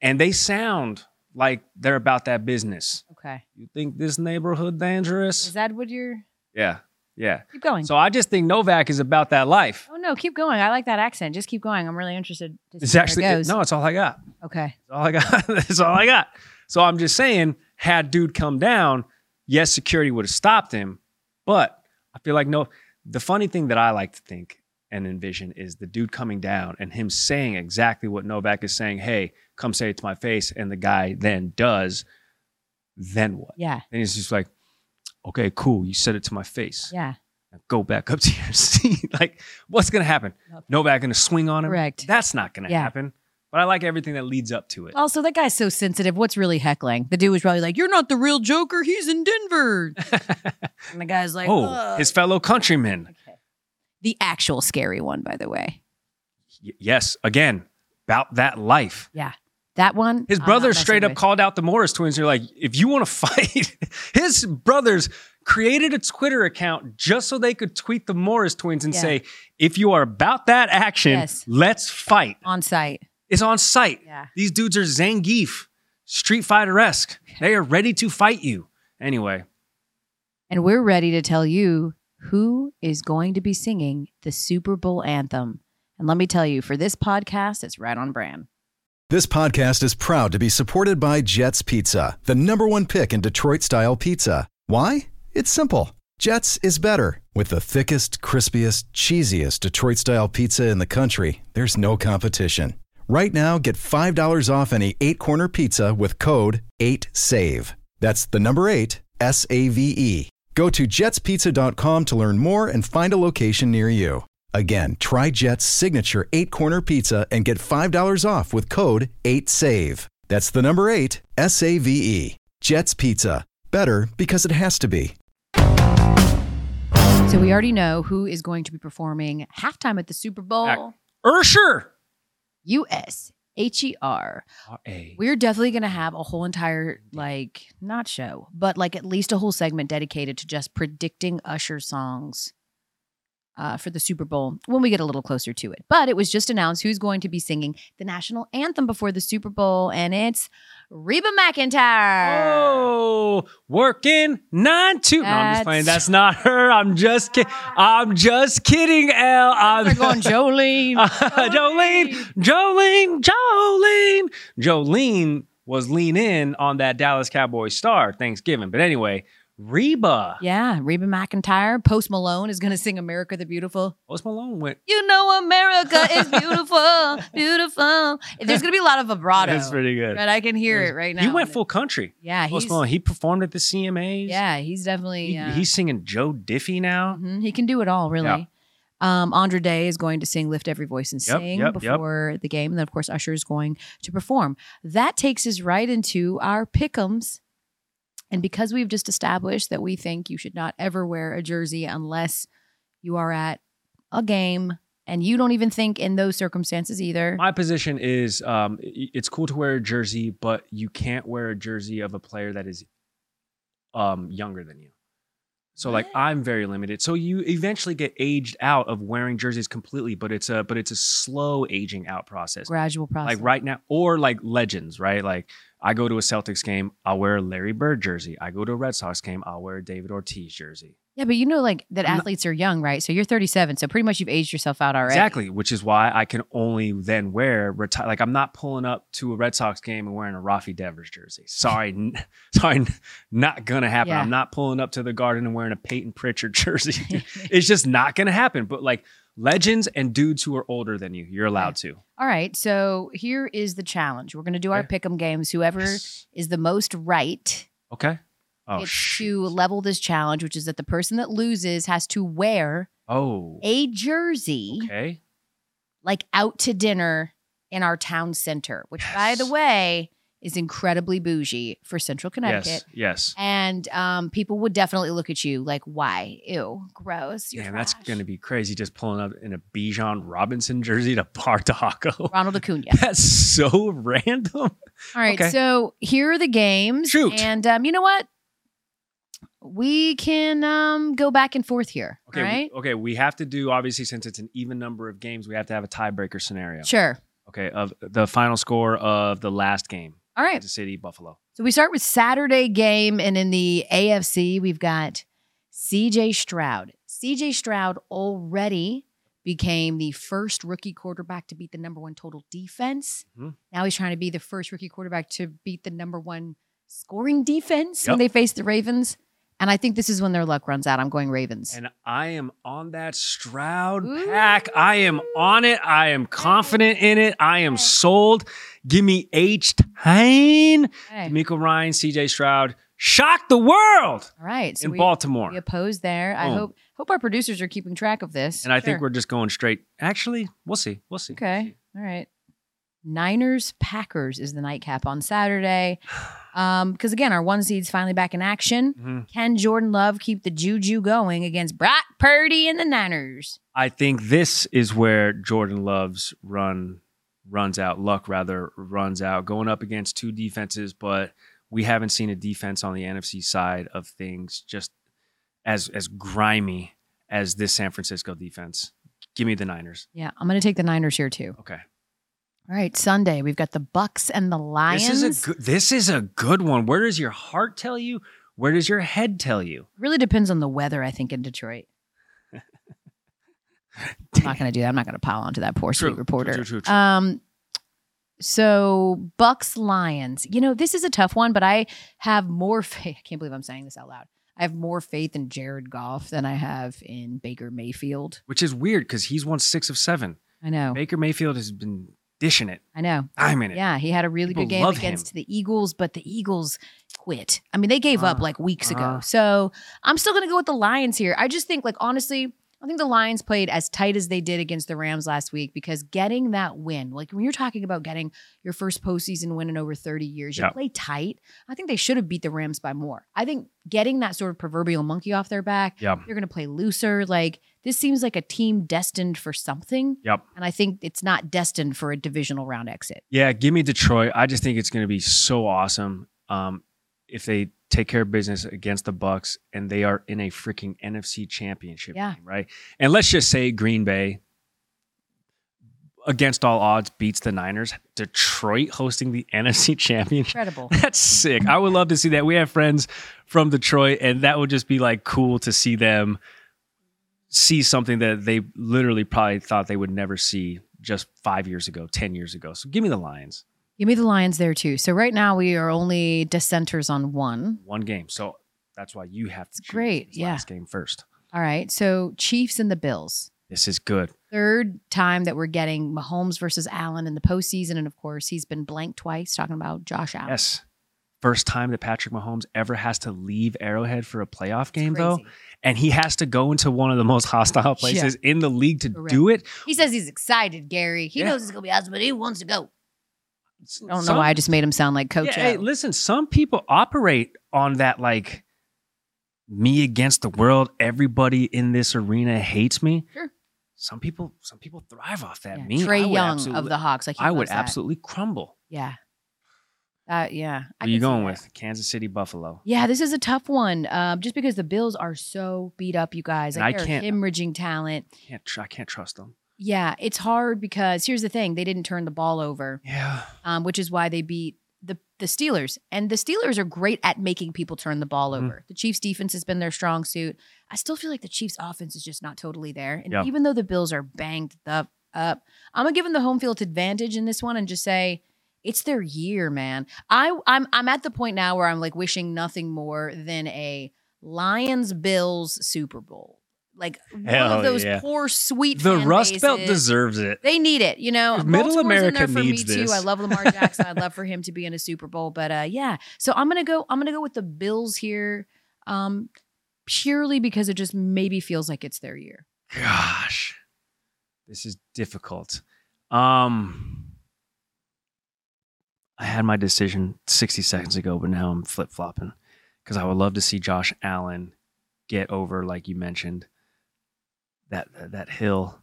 [SPEAKER 1] and they sound like they're about that business.
[SPEAKER 2] Okay.
[SPEAKER 1] You think this neighborhood dangerous?
[SPEAKER 2] Is that what you're?
[SPEAKER 1] yeah, yeah.
[SPEAKER 2] Keep going.
[SPEAKER 1] So I just think Novak is about that life.
[SPEAKER 2] oh no, keep going. I like that accent. Just keep going. I'm really interested. To see
[SPEAKER 1] It's actually
[SPEAKER 2] it
[SPEAKER 1] no, it's all I got.
[SPEAKER 2] Okay.
[SPEAKER 1] It's all I got. That's all I got. So I'm just saying, had dude come down, yes, security would have stopped him, But I feel like no. The funny thing that I like to think and envision is the dude coming down and him saying exactly what Novak is saying. Hey, come say it to my face, and the guy then does. Then what?
[SPEAKER 2] Yeah.
[SPEAKER 1] And he's just like, okay, cool. You said it to my face.
[SPEAKER 2] Yeah.
[SPEAKER 1] Now go back up to your seat. like, what's gonna happen?
[SPEAKER 2] Nothing.
[SPEAKER 1] Novak gonna swing on him?
[SPEAKER 2] Correct.
[SPEAKER 1] That's not gonna
[SPEAKER 2] Yeah.
[SPEAKER 1] happen. But I like everything that leads up to it.
[SPEAKER 2] Also, that guy's so sensitive. What's really heckling? The dude was probably like, "You're not the real Joker. He's in Denver." and the guy's like,
[SPEAKER 1] oh,
[SPEAKER 2] "Ugh."
[SPEAKER 1] his fellow countrymen.
[SPEAKER 2] Okay. The actual scary one, by the way.
[SPEAKER 1] Y- yes, again, about that life.
[SPEAKER 2] Yeah. That one.
[SPEAKER 1] His
[SPEAKER 2] I'm messing
[SPEAKER 1] straight up
[SPEAKER 2] with.
[SPEAKER 1] called out the Morris twins. They're like, if you want to fight, his brothers created a Twitter account just so they could tweet the Morris twins and
[SPEAKER 2] Yeah.
[SPEAKER 1] say, if you are about that action,
[SPEAKER 2] Yes.
[SPEAKER 1] let's fight.
[SPEAKER 2] on site.
[SPEAKER 1] It's on site.
[SPEAKER 2] Yeah.
[SPEAKER 1] These dudes are Zangief, Street Fighter esque. They are ready to fight you. Anyway,
[SPEAKER 2] And we're ready to tell you who is going to be singing the Super Bowl anthem. And let me tell you, for this podcast, it's right on brand.
[SPEAKER 7] This podcast is proud to be supported by Jets Pizza, the number one pick in Detroit style pizza. Why? It's simple. Jets is better. With the thickest, crispiest, cheesiest Detroit style pizza in the country, there's no competition. Right now, get $5 off any eight corner pizza with code 8SAVE. That's the number eight, S A V E. Go to jetspizza.com to learn more and find a location near you. Again, try Jet's signature eight corner pizza and get $5 off with code 8SAVE. That's the number eight, S A V E. Jet's Pizza. Better because it has to be.
[SPEAKER 2] So we already know who is going to be performing halftime at the Super Bowl.
[SPEAKER 1] Ac- Ursher.
[SPEAKER 2] U S H E R.
[SPEAKER 1] A.
[SPEAKER 2] We're definitely going to have a whole entire, like, not show, but like at least a whole segment dedicated to just predicting Usher songs uh, for the Super Bowl when we get a little closer to it. But it was just announced who's going to be singing the national anthem before the Super Bowl, and it's Reba McEntire.
[SPEAKER 1] Oh, working nine two. No, I'm just playing. That's not her. I'm just kidding. I'm just kidding, Elle. I'm
[SPEAKER 2] going Jolene.
[SPEAKER 1] Jolene, Jolene, Jolene. Jolene was lean in on that Dallas Cowboys star Thanksgiving. But anyway, Reba.
[SPEAKER 2] Yeah, Reba McEntire. Post Malone is going to sing America the Beautiful.
[SPEAKER 1] Post Malone went.
[SPEAKER 2] You know America is beautiful, beautiful. There's going to be a lot of vibrato.
[SPEAKER 1] That's pretty good.
[SPEAKER 2] But I can hear it right now.
[SPEAKER 1] He went full country.
[SPEAKER 2] Yeah,
[SPEAKER 1] Post Malone. He performed at the CMAs.
[SPEAKER 2] yeah, he's definitely
[SPEAKER 1] He-
[SPEAKER 2] uh,
[SPEAKER 1] he's singing Joe Diffie now.
[SPEAKER 2] mhm, he can do it all really.
[SPEAKER 1] Yeah.
[SPEAKER 2] Um, Andra Day is going to sing "Lift Every Voice and
[SPEAKER 1] Yep,
[SPEAKER 2] Sing"
[SPEAKER 1] yep, yep.
[SPEAKER 2] before the game, and then of course Usher is going to perform. That takes us right into our pick'ems. And because we've just established that we think you should not ever wear a jersey unless you are at a game, and you don't even think in those circumstances either.
[SPEAKER 1] My position is um, it's cool to wear a jersey, but you can't wear a jersey of a player that is um, younger than you. So like I'm very limited. So you eventually get aged out of wearing jerseys completely, but it's a but it's a slow aging out process.
[SPEAKER 2] Gradual process.
[SPEAKER 1] Like right now, or like legends, right? Like I go to a Celtics game, I'll wear a Larry Bird jersey. I go to a Red Sox game, I'll wear a David Ortiz jersey.
[SPEAKER 2] Yeah, but you know, like that athletes are young, right? So you're 37, so pretty much you've aged yourself out already.
[SPEAKER 1] Exactly, which is why I can only then wear reti- like I'm not pulling up to a Red Sox game and wearing a Rafi Devers jersey. Sorry, n- sorry, n- not gonna happen.
[SPEAKER 2] Yeah.
[SPEAKER 1] I'm not pulling up to the Garden and wearing a Payton Pritchard jersey. it's just not gonna happen. But like legends and dudes who are older than you, you're allowed to.
[SPEAKER 2] All right, so here is the challenge. We're going to do our
[SPEAKER 1] Okay.
[SPEAKER 2] pick'em games. Whoever
[SPEAKER 1] Yes.
[SPEAKER 2] is the most right
[SPEAKER 1] Okay. Oh,
[SPEAKER 2] it's
[SPEAKER 1] sh-
[SPEAKER 2] to level this challenge, which is that the person that loses has to wear
[SPEAKER 1] oh,
[SPEAKER 2] a jersey
[SPEAKER 1] okay.
[SPEAKER 2] like out to dinner in our town center, which by the
[SPEAKER 1] Yes.
[SPEAKER 2] way is incredibly bougie for Central Connecticut.
[SPEAKER 1] Yes, yes.
[SPEAKER 2] And um, people would definitely look at you like, "Why? Ew, gross." You're
[SPEAKER 1] Damn, that's gonna be crazy. Just pulling up in a Bijan Robinson jersey to Bar Taco.
[SPEAKER 2] Ronald Acuna.
[SPEAKER 1] That's so random.
[SPEAKER 2] All right,
[SPEAKER 1] Okay.
[SPEAKER 2] so here are the games.
[SPEAKER 1] Shoot.
[SPEAKER 2] And um, you know what? We can um, go back and forth here.
[SPEAKER 1] Okay,
[SPEAKER 2] all
[SPEAKER 1] we- okay. We have to do obviously since it's an even number of games, we have to have a tiebreaker scenario.
[SPEAKER 2] Sure.
[SPEAKER 1] Okay, of the final score of the last game,
[SPEAKER 2] All right.
[SPEAKER 1] Kansas City Buffalo.
[SPEAKER 2] So we start with Saturday game, and in the AFC, we've got CJ Stroud. CJ Stroud already became the first rookie quarterback to beat the number one total defense.
[SPEAKER 1] Mhm.
[SPEAKER 2] Now he's trying to be the first rookie quarterback to beat the number one scoring defense when they face the Ravens. And I think this is when their luck runs out. I'm going Ravens.
[SPEAKER 1] And I am on that Stroud
[SPEAKER 2] Ooh.
[SPEAKER 1] pack. I am on it. I am confident in it. I am sold. Give me H. Tyne,
[SPEAKER 2] Okay.
[SPEAKER 1] DeMeco Ryan, CJ Stroud. Shock the world
[SPEAKER 2] All right. So
[SPEAKER 1] in
[SPEAKER 2] we,
[SPEAKER 1] Baltimore.
[SPEAKER 2] we oppose there. I
[SPEAKER 1] Boom.
[SPEAKER 2] hope hope our producers are keeping track of this.
[SPEAKER 1] And I think we're just going straight. Actually, we'll see. We'll see.
[SPEAKER 2] Okay. All right. Niners Packers is the nightcap on Saturday. Um, because again, our one seed's finally back in action.
[SPEAKER 1] Mhm.
[SPEAKER 2] Can Jordan Love keep the juju going against Brock Purdy and the Niners?
[SPEAKER 1] I think this is where Jordan Love's run runs out. Luck rather runs out. Going up against two defenses, but we haven't seen a defense on the NFC side of things just as as grimy as this San Francisco defense. Give me the Niners.
[SPEAKER 2] Yeah, I'm gonna take the Niners here too.
[SPEAKER 1] Okay.
[SPEAKER 2] All right, Sunday we've got the Bucs and the Lions.
[SPEAKER 1] This is a good this is a good one. Where does your heart tell you? Where does your head tell you?
[SPEAKER 2] really depends on the weather, I think, in Detroit. I'm not gonna do that. I'm not gonna pile onto that poor
[SPEAKER 1] True,
[SPEAKER 2] sweet reporter.
[SPEAKER 1] true, true, true.
[SPEAKER 2] Um so Bucs Lions. You know, this is a tough one, but I have more faith. I can't believe I'm saying this out loud. I have more faith in Jared Goff than I have in Baker Mayfield.
[SPEAKER 1] Which is weird because he's won six of seven.
[SPEAKER 2] I know.
[SPEAKER 1] Baker Mayfield has been dishing it.
[SPEAKER 2] I know.
[SPEAKER 1] I'm in it.
[SPEAKER 2] Yeah, he had a really
[SPEAKER 1] People
[SPEAKER 2] good game
[SPEAKER 1] love
[SPEAKER 2] against
[SPEAKER 1] him.
[SPEAKER 2] the Eagles, but the Eagles quit. I mean, they gave up
[SPEAKER 1] Ah,
[SPEAKER 2] like weeks ago.
[SPEAKER 1] ah.
[SPEAKER 2] So I'm still going to go with the Lions here. I just think, like, honestly, I think the Lions played as tight as they did against the Rams last week because getting that win, like when you're talking about getting your first postseason win in over 30 years, you
[SPEAKER 1] Yeah.
[SPEAKER 2] play tight. I think they should have beat the Rams by more. I think getting that sort of proverbial monkey off their back,
[SPEAKER 1] Yeah.
[SPEAKER 2] they're going to play looser. Like, this seems like a team destined for something.
[SPEAKER 1] Yep.
[SPEAKER 2] And I think it's not destined for a divisional round exit.
[SPEAKER 1] Yeah, give me Detroit. I just think it's going to be so awesome um, if they take care of business against the Bucs and they are in a freaking NFC Championship
[SPEAKER 2] Yeah.
[SPEAKER 1] game, right? And let's just say Green Bay, against all odds, beats the Niners. Detroit hosting the NFC Championship.
[SPEAKER 2] Incredible.
[SPEAKER 1] That's sick. I would love to see that. We have friends from Detroit, and that would just be like cool to see them see something that they literally probably thought they would never see just five years ago, 10 years ago. So give me the Lions.
[SPEAKER 2] Give me the Lions there too. So right now we are only dissenters on one.
[SPEAKER 1] One game. So that's why you have to
[SPEAKER 2] great,
[SPEAKER 1] this
[SPEAKER 2] yeah.
[SPEAKER 1] last game first.
[SPEAKER 2] All right. So Chiefs and the Bills.
[SPEAKER 1] This is good.
[SPEAKER 2] Third time that we're getting Mahomes versus Allen in the postseason. And of course, he's been blanked twice, talking about Josh Allen.
[SPEAKER 1] Yes. First time that Patrick Mahomes ever has to leave Arrowhead for a playoff game, though. And he has to go into one of the most hostile places in the league to
[SPEAKER 2] Correct.
[SPEAKER 1] do it.
[SPEAKER 2] He says he's excited, Gary. He
[SPEAKER 1] Yeah.
[SPEAKER 2] knows it's going to be awesome, but he wants to go. I don't know why I just made him sound like Coach
[SPEAKER 1] Yeah, hey, listen, some people operate on that like me against the world. Everybody in this arena hates me.
[SPEAKER 2] Sure.
[SPEAKER 1] Some people, some people thrive off that.
[SPEAKER 2] Yeah,
[SPEAKER 1] Me, Trae
[SPEAKER 2] Young of the Hawks. Like he
[SPEAKER 1] I would
[SPEAKER 2] that.
[SPEAKER 1] absolutely crumble.
[SPEAKER 2] Yeah. Uh, yeah.
[SPEAKER 1] Who you going with? Kansas City, Buffalo.
[SPEAKER 2] Yeah, this is a tough one. Um, just because the Bills are so beat up, you guys.
[SPEAKER 1] And
[SPEAKER 2] Like
[SPEAKER 1] I
[SPEAKER 2] they're
[SPEAKER 1] can't-
[SPEAKER 2] hemorrhaging talent.
[SPEAKER 1] Can't tr- I can't trust them.
[SPEAKER 2] Yeah, it's hard because here's the thing: they didn't turn the ball over,
[SPEAKER 1] Yeah,
[SPEAKER 2] um, which is why they beat the the Steelers. And the Steelers are great at making people turn the ball
[SPEAKER 1] Mhm.
[SPEAKER 2] over. The Chiefs' defense has been their strong suit. I still feel like the Chiefs' offense is just not totally there. And
[SPEAKER 1] Yeah.
[SPEAKER 2] even though the Bills are banged up, up, I'm gonna give them the home field advantage in this one and just say it's their year, man. I I'm I'm at the point now where I'm like wishing nothing more than a Lions Bills Super Bowl. Like one of those
[SPEAKER 1] yeah.
[SPEAKER 2] poor sweet
[SPEAKER 1] the Rust Belt deserves it.
[SPEAKER 2] They need it, you know.
[SPEAKER 1] Middle America
[SPEAKER 2] there for
[SPEAKER 1] needs
[SPEAKER 2] me too.
[SPEAKER 1] this.
[SPEAKER 2] I love Lamar Jackson. I'd love for him to be in a Super Bowl, but uh, yeah. So I'm gonna go. I'm gonna go with the Bills here, um, purely because it just maybe feels like it's their year.
[SPEAKER 1] Gosh, this is difficult. Um, I had my decision 60 seconds ago, but now I'm flip flopping because I would love to see Josh Allen get over, like you mentioned, that that, hill.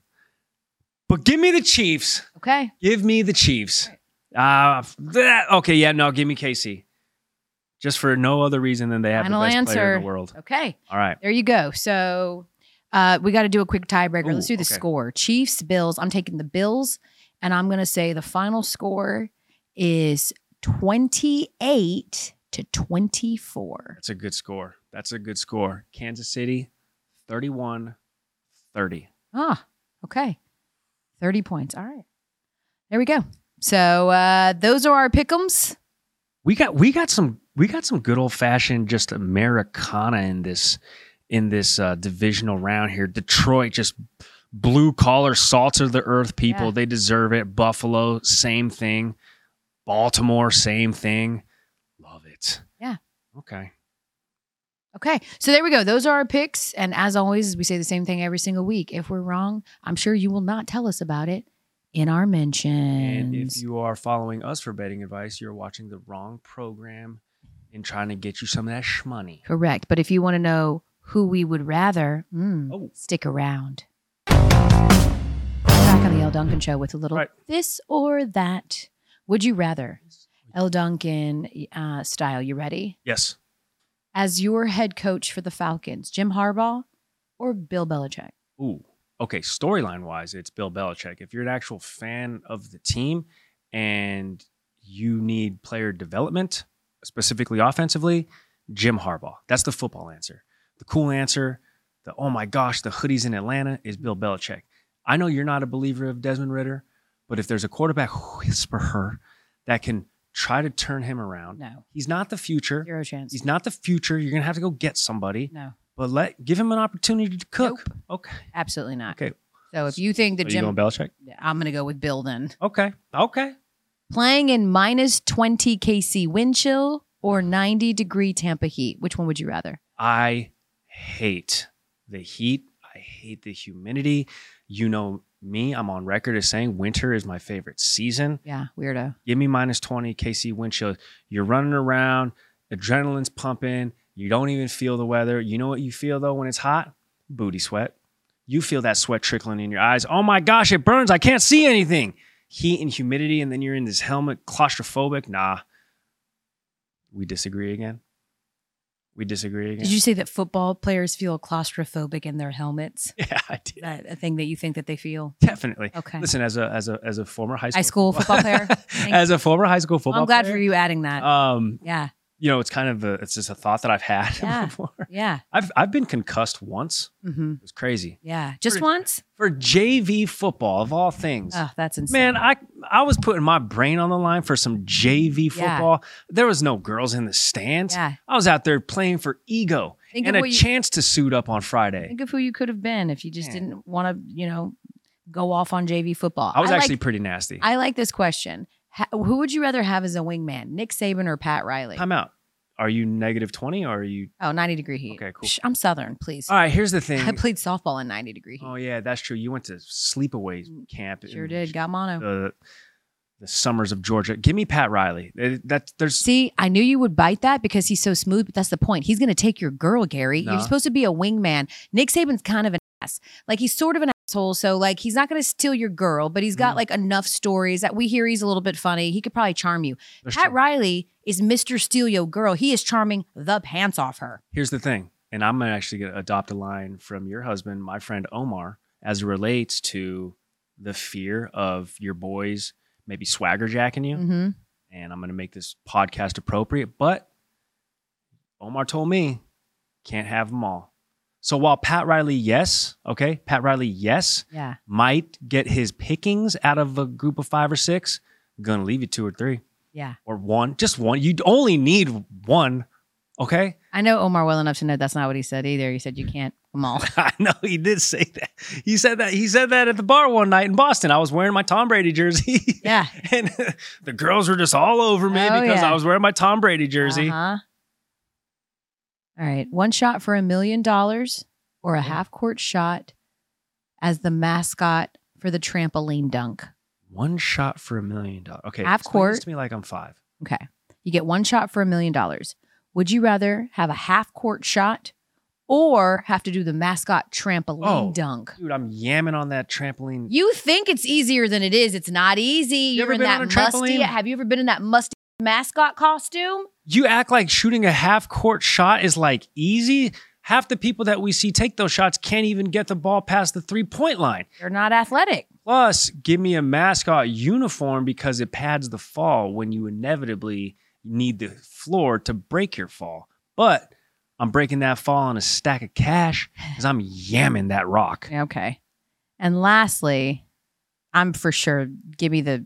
[SPEAKER 1] But give me the Chiefs.
[SPEAKER 2] Okay.
[SPEAKER 1] Give me the Chiefs. Uh, that, okay, yeah, no, give me KC. Just for no other reason than they have
[SPEAKER 2] Final
[SPEAKER 1] the best player in the world.
[SPEAKER 2] Okay.
[SPEAKER 1] All right.
[SPEAKER 2] There you go. So uh, we got to do a quick tiebreaker. Let's do the
[SPEAKER 1] okay.
[SPEAKER 2] score. Chiefs, Bills. I'm taking the Bills, and I'm gonna say the final score is 28 to 24.
[SPEAKER 1] That's a good score. That's a good score. Kansas City, 31 30.
[SPEAKER 2] Ah, okay. 30 points. All right. There we go. So uh those are our pick'ems.
[SPEAKER 1] We got we got some we got some good old fashioned just Americana in this in this uh, divisional round here. Detroit just blue collar, salt of the earth people.
[SPEAKER 2] Yeah.
[SPEAKER 1] They deserve it. Buffalo, same thing. Baltimore, same thing. Love it.
[SPEAKER 2] Yeah.
[SPEAKER 1] Okay.
[SPEAKER 2] Okay, so there we go. Those are our picks. And as always, we say the same thing every single week. If we're wrong, I'm sure you will not tell us about it in our mentions.
[SPEAKER 1] And if you are following us for betting advice, you're watching the wrong program and trying to get you some of that shmoney.
[SPEAKER 2] Correct. But if you want to know who we would rather, mm,
[SPEAKER 1] Oh.
[SPEAKER 2] stick around. Back on the Elle Duncan show with a little
[SPEAKER 1] Right.
[SPEAKER 2] this or that. Would you rather? Elle Duncan uh, style. You ready?
[SPEAKER 1] Yes.
[SPEAKER 2] As your head coach for the Falcons, Jim Harbaugh or Bill Belichick?
[SPEAKER 1] Ooh. Okay. Storyline wise, it's Bill Belichick. If you're an actual fan of the team and you need player development, specifically offensively, Jim Harbaugh. That's the football answer. The cool answer, the oh my gosh, the hoodies in Atlanta is Bill Belichick. I know you're not a believer of Desmond Ridder, but if there's a quarterback whisperer that can try to turn him around,
[SPEAKER 2] No.
[SPEAKER 1] he's not the future.
[SPEAKER 2] Zero chance.
[SPEAKER 1] He's not the future. You're gonna have to go get somebody,
[SPEAKER 2] no,
[SPEAKER 1] but let give him an opportunity to cook. Nope. Okay.
[SPEAKER 2] absolutely not.
[SPEAKER 1] Okay.
[SPEAKER 2] So if you think that
[SPEAKER 1] Are you
[SPEAKER 2] Jim,
[SPEAKER 1] going Belichick?
[SPEAKER 2] I'm going to go with Bill then.
[SPEAKER 1] Okay. Okay.
[SPEAKER 2] Playing in minus 20 KC wind chill or 90 degree Tampa heat. Which one would you rather?
[SPEAKER 1] I hate the heat. I hate the humidity. You know me, I'm on record as saying winter is my favorite season.
[SPEAKER 2] Yeah, weirdo.
[SPEAKER 1] Give me minus 20 KC wind chill. You're running around, adrenaline's pumping. You don't even feel the weather. You know what you feel though when it's hot? Booty sweat. You feel that sweat trickling in your eyes. Oh my gosh, it burns. I can't see anything. Heat and humidity, and then you're in this helmet, claustrophobic. Nah. We disagree again. We disagree again.
[SPEAKER 2] Did you say that football players feel claustrophobic in their helmets?
[SPEAKER 1] Yeah, I did.
[SPEAKER 2] That a thing that you think that they feel?
[SPEAKER 1] Definitely.
[SPEAKER 2] Okay.
[SPEAKER 1] Listen, as a as a as a former high school,
[SPEAKER 2] High school football player?
[SPEAKER 1] As a former high school football,
[SPEAKER 2] I'm glad
[SPEAKER 1] player,
[SPEAKER 2] for you adding that.
[SPEAKER 1] Um,
[SPEAKER 2] yeah,
[SPEAKER 1] you know, it's kind of a, it's just a thought that I've had
[SPEAKER 2] Yeah.
[SPEAKER 1] before.
[SPEAKER 2] yeah,
[SPEAKER 1] I've I've been concussed once.
[SPEAKER 2] hmm
[SPEAKER 1] It was crazy
[SPEAKER 2] yeah. Just
[SPEAKER 1] Pretty-
[SPEAKER 2] once?
[SPEAKER 1] for JV football of all things.
[SPEAKER 2] Oh, that's insane.
[SPEAKER 1] Man, I I was putting my brain on the line for some JV football. Yeah. There was no girls in the stands.
[SPEAKER 2] Yeah.
[SPEAKER 1] I was out there playing for ego
[SPEAKER 2] Think
[SPEAKER 1] and a
[SPEAKER 2] you-
[SPEAKER 1] chance to suit up on Friday.
[SPEAKER 2] Think of who you could have been if you just
[SPEAKER 1] Man.
[SPEAKER 2] didn't want to, you know, go off on JV football.
[SPEAKER 1] I was
[SPEAKER 2] like-
[SPEAKER 1] actually pretty nasty.
[SPEAKER 2] I like this question. Ha- who would you rather have as a wingman, Nick Saban or Pat Riley?
[SPEAKER 1] Time out. Are you negative 20 or are you
[SPEAKER 2] oh, 90 degree heat.
[SPEAKER 1] Okay, cool.
[SPEAKER 2] Psh, I'm Southern, please.
[SPEAKER 1] All right, here's the thing.
[SPEAKER 2] I played softball in 90 degree heat.
[SPEAKER 1] Oh yeah, that's true. You went to sleepaway camp.
[SPEAKER 2] Mm, sure
[SPEAKER 1] in
[SPEAKER 2] did. Got mono.
[SPEAKER 1] The, the summers of Georgia. Give me Pat Riley. That there's
[SPEAKER 2] See, I knew you would bite that because he's so smooth, but that's the point. He's going to take your girl, Gary.
[SPEAKER 1] No.
[SPEAKER 2] You're supposed to be a wingman. Nick Saban's kind of an ass. Like he's sort of an asshole. So like he's not going to steal your girl, but he's got
[SPEAKER 1] Mhm.
[SPEAKER 2] like enough stories that we hear he's a little bit funny. He could probably charm you.
[SPEAKER 1] there's
[SPEAKER 2] Pat. Riley is Mr. Steal Your Girl. He is charming the pants off her.
[SPEAKER 1] Here's the thing, and I'm actually going to adopt a line from your husband, my friend Omar, as it relates to the fear of your boys maybe swagger jacking you.
[SPEAKER 2] Mm-hmm.
[SPEAKER 1] And I'm going to make this podcast appropriate, but Omar told me can't have them all. So while Pat Riley, yes, okay, Pat Riley, yes,
[SPEAKER 2] Yeah.
[SPEAKER 1] might get his pickings out of a group of five or six, gonna leave you two or three
[SPEAKER 2] Yeah.
[SPEAKER 1] or one, just one. You only need one, okay?
[SPEAKER 2] I know Omar well enough to know that's not what he said either. He said you can't them all.
[SPEAKER 1] I know he did say that. He said that. He said that at the bar one night in Boston. I was wearing my Tom Brady jersey.
[SPEAKER 2] Yeah.
[SPEAKER 1] and the girls were just all over me
[SPEAKER 2] Oh,
[SPEAKER 1] because
[SPEAKER 2] yeah.
[SPEAKER 1] I was wearing my Tom Brady jersey.
[SPEAKER 2] Uh-huh. All right. One shot for a million dollars or a half court shot as the mascot for the trampoline dunk.
[SPEAKER 1] One shot for a million dollars. Okay,
[SPEAKER 2] Half
[SPEAKER 1] explain this
[SPEAKER 2] court.
[SPEAKER 1] to me like I'm five.
[SPEAKER 2] Okay. You get one shot for a million dollars. Would you rather have a half court shot or have to do the mascot trampoline
[SPEAKER 1] Oh.
[SPEAKER 2] dunk?
[SPEAKER 1] Dude, I'm yamming on that trampoline.
[SPEAKER 2] You think it's easier than it is. It's not easy.
[SPEAKER 1] You
[SPEAKER 2] You're
[SPEAKER 1] ever
[SPEAKER 2] in
[SPEAKER 1] been
[SPEAKER 2] that
[SPEAKER 1] on a
[SPEAKER 2] musty.
[SPEAKER 1] trampoline?
[SPEAKER 2] Have you ever been in that musty mascot costume?
[SPEAKER 1] You act like shooting a half court shot is like easy. Half the people that we see take those shots can't even get the ball past the three point line.
[SPEAKER 2] They're not athletic.
[SPEAKER 1] Plus, give me a mascot uniform because it pads the fall when you inevitably need the floor to break your fall. But I'm breaking that fall on a stack of cash because I'm yamming that rock.
[SPEAKER 2] Okay. And lastly, I'm for sure give me the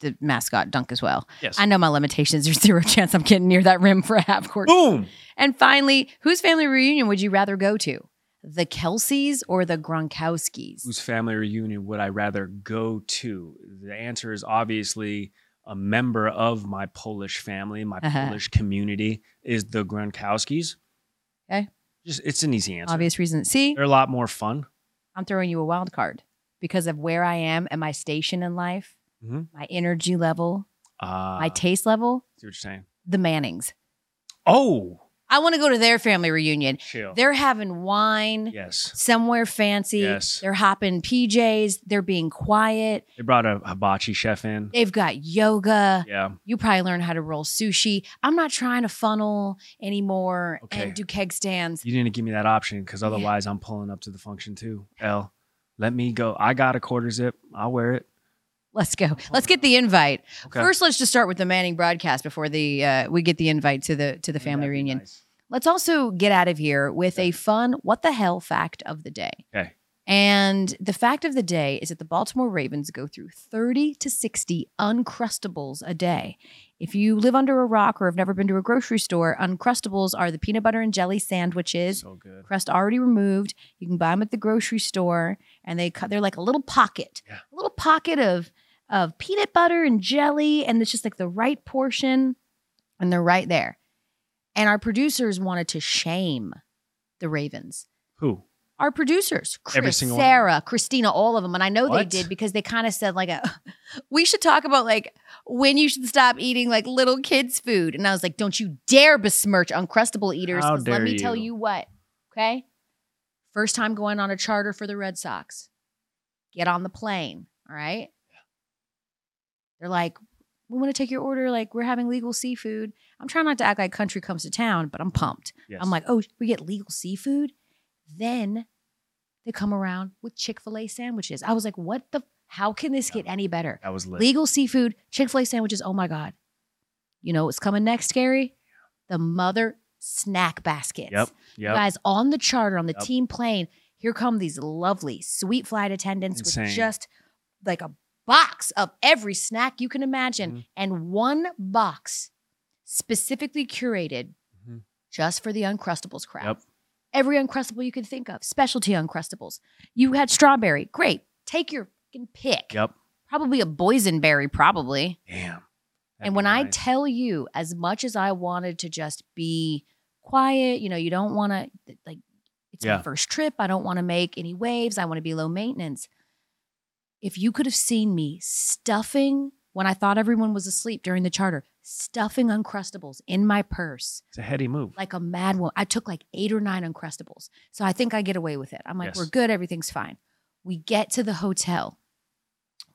[SPEAKER 2] the mascot dunk as well.
[SPEAKER 1] Yes.
[SPEAKER 2] I know my limitations. There's zero chance I'm getting near that rim for a half court.
[SPEAKER 1] Boom.
[SPEAKER 2] And finally, whose family reunion would you rather go to? The Kelces or the Gronkowskis?
[SPEAKER 1] Whose family reunion would I rather go to? The answer is obviously a member of my Polish family, my
[SPEAKER 2] Uh-huh.
[SPEAKER 1] Polish community, is the Gronkowskis.
[SPEAKER 2] Okay.
[SPEAKER 1] Just it's an easy answer.
[SPEAKER 2] Obvious reason. See,
[SPEAKER 1] They're a lot more fun.
[SPEAKER 2] I'm throwing you a wild card because of where I am and my station in life,
[SPEAKER 1] Mhm.
[SPEAKER 2] my energy level,
[SPEAKER 1] Uh,
[SPEAKER 2] my taste level.
[SPEAKER 1] see what you're saying.
[SPEAKER 2] The Mannings.
[SPEAKER 1] Oh,
[SPEAKER 2] I want to go to their family reunion.
[SPEAKER 1] chill.
[SPEAKER 2] They're having wine
[SPEAKER 1] yes.
[SPEAKER 2] somewhere fancy.
[SPEAKER 1] Yes.
[SPEAKER 2] They're hopping PJs. They're being quiet.
[SPEAKER 1] They brought a hibachi chef in.
[SPEAKER 2] They've got yoga.
[SPEAKER 1] Yeah.
[SPEAKER 2] You probably learn how to roll sushi. I'm not trying to funnel anymore
[SPEAKER 1] Okay.
[SPEAKER 2] and do keg stands.
[SPEAKER 1] You didn't give me that option because otherwise I'm pulling up to the function too. Elle, let me go. I got a quarter zip. I'll wear it.
[SPEAKER 2] Let's go. Let's get the invite.
[SPEAKER 1] Okay.
[SPEAKER 2] First, let's just start with the Manning broadcast before the uh, we get the invite to the to the family reunion.
[SPEAKER 1] nice.
[SPEAKER 2] Let's also get out of here with a fun what the hell fact of the day.
[SPEAKER 1] Okay.
[SPEAKER 2] And the fact of the day is that the Baltimore Ravens go through 30 to 60 Uncrustables a day. If you live under a rock or have never been to a grocery store, Uncrustables are the peanut butter and jelly sandwiches,
[SPEAKER 1] So good.
[SPEAKER 2] crust already removed. You can buy them at the grocery store, and they cut. They're like a little pocket,
[SPEAKER 1] Yeah.
[SPEAKER 2] a little pocket of of peanut butter and jelly, and it's just like the right portion, and they're right there. And our producers wanted to shame the Ravens
[SPEAKER 1] Who?
[SPEAKER 2] our producers, Chris,
[SPEAKER 1] Every single one?
[SPEAKER 2] Sarah, Christina, all of them. And I know they did because they kind of said like uh, a, we should talk about like when you should stop eating like little kids food. And I was like, don't you dare besmirch Uncrustable eaters. Let me tell
[SPEAKER 1] you.
[SPEAKER 2] you what, okay? First time going on a charter for the Red Sox. Get on the plane, all right? They're like, we want to take your order. Like, we're having legal seafood. I'm trying not to act like country comes to town, but I'm pumped.
[SPEAKER 1] Yes.
[SPEAKER 2] I'm like, oh, we get legal seafood. Then they come around with Chick fil A sandwiches. I was like, what the? How can this get any better?
[SPEAKER 1] that was lit.
[SPEAKER 2] Legal seafood, Chick fil A sandwiches. Oh my God. You know what's coming next, Gary? The mother snack baskets.
[SPEAKER 1] Yep. Yep.
[SPEAKER 2] guys on the charter, on the
[SPEAKER 1] Yep.
[SPEAKER 2] team plane, here come these lovely, sweet flight attendants
[SPEAKER 1] Insane.
[SPEAKER 2] with just like a box of every snack you can imagine
[SPEAKER 1] Mhm.
[SPEAKER 2] and one box specifically curated
[SPEAKER 1] Mhm.
[SPEAKER 2] just for the Uncrustables crowd.
[SPEAKER 1] Yep.
[SPEAKER 2] Every Uncrustable you could think of, specialty Uncrustables. You had strawberry, great. Take your fucking pick.
[SPEAKER 1] Yep.
[SPEAKER 2] Probably a boysenberry, probably.
[SPEAKER 1] Damn.
[SPEAKER 2] And when I tell you, as much as I wanted to just be quiet, you know, you don't want to like. It's
[SPEAKER 1] Yeah.
[SPEAKER 2] my first trip. I don't want to make any waves. I want to be low maintenance. If you could have seen me stuffing when I thought everyone was asleep during the charter, stuffing Uncrustables in my purse
[SPEAKER 1] it's a heady move.
[SPEAKER 2] like a mad woman. I took like eight or nine Uncrustables. So I think I get away with it. I'm like,
[SPEAKER 1] Yes.
[SPEAKER 2] we're good. Everything's fine. We get to the hotel.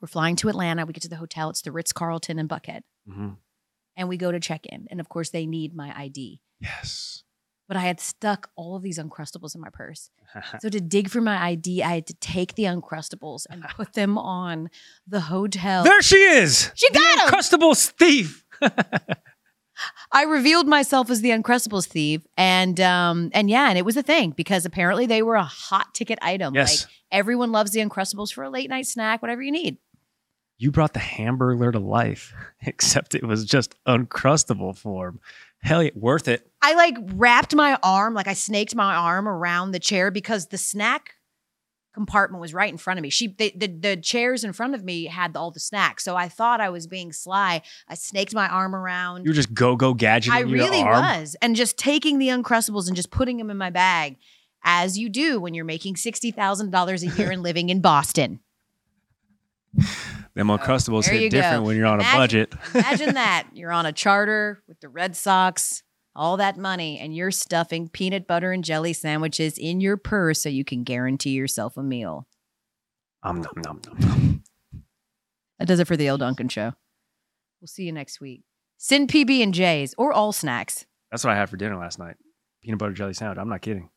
[SPEAKER 2] We're flying to Atlanta. We get to the hotel. It's the Ritz Carlton in Buckhead.
[SPEAKER 1] hmm
[SPEAKER 2] And we go to check in. And of course, they need my ID.
[SPEAKER 1] Yes.
[SPEAKER 2] But I had stuck all of these Uncrustables in my purse. So to dig for my ID, I had to take the Uncrustables and put them on the hotel.
[SPEAKER 1] there she is.
[SPEAKER 2] She got 'em!
[SPEAKER 1] Uncrustables thief.
[SPEAKER 2] I revealed myself as the Uncrustables thief, and um, and yeah, and it was a thing because apparently they were a hot ticket item.
[SPEAKER 1] Yes.
[SPEAKER 2] Like everyone loves the Uncrustables for a late night snack, whatever you need.
[SPEAKER 1] You brought the hamburger to life, except it was just uncrustable form. Hell yeah, worth it.
[SPEAKER 2] I like wrapped my arm, like I snaked my arm around the chair because the snack compartment was right in front of me. She, the, the, the chairs in front of me had all the snacks, so I thought I was being sly. I snaked my arm around.
[SPEAKER 1] You were just go go gadget.
[SPEAKER 2] I really was, and just taking the Uncrustables and just putting them in my bag, as you do when you're making sixty thousand dollars a year and living in Boston.
[SPEAKER 1] Them uncrustables
[SPEAKER 2] there
[SPEAKER 1] hit different
[SPEAKER 2] go.
[SPEAKER 1] when you're on
[SPEAKER 2] Imagine-
[SPEAKER 1] a budget.
[SPEAKER 2] Imagine that you're on a charter with the Red Sox, all that money, and you're stuffing peanut butter and jelly sandwiches in your purse so you can guarantee yourself a meal.
[SPEAKER 1] Um, nom, nom, nom, nom.
[SPEAKER 2] That does it for the Elle Duncan show. We'll see you next week. Send PB and J's or all snacks.
[SPEAKER 1] That's what I had for dinner last night. Peanut butter jelly sandwich. I'm not kidding.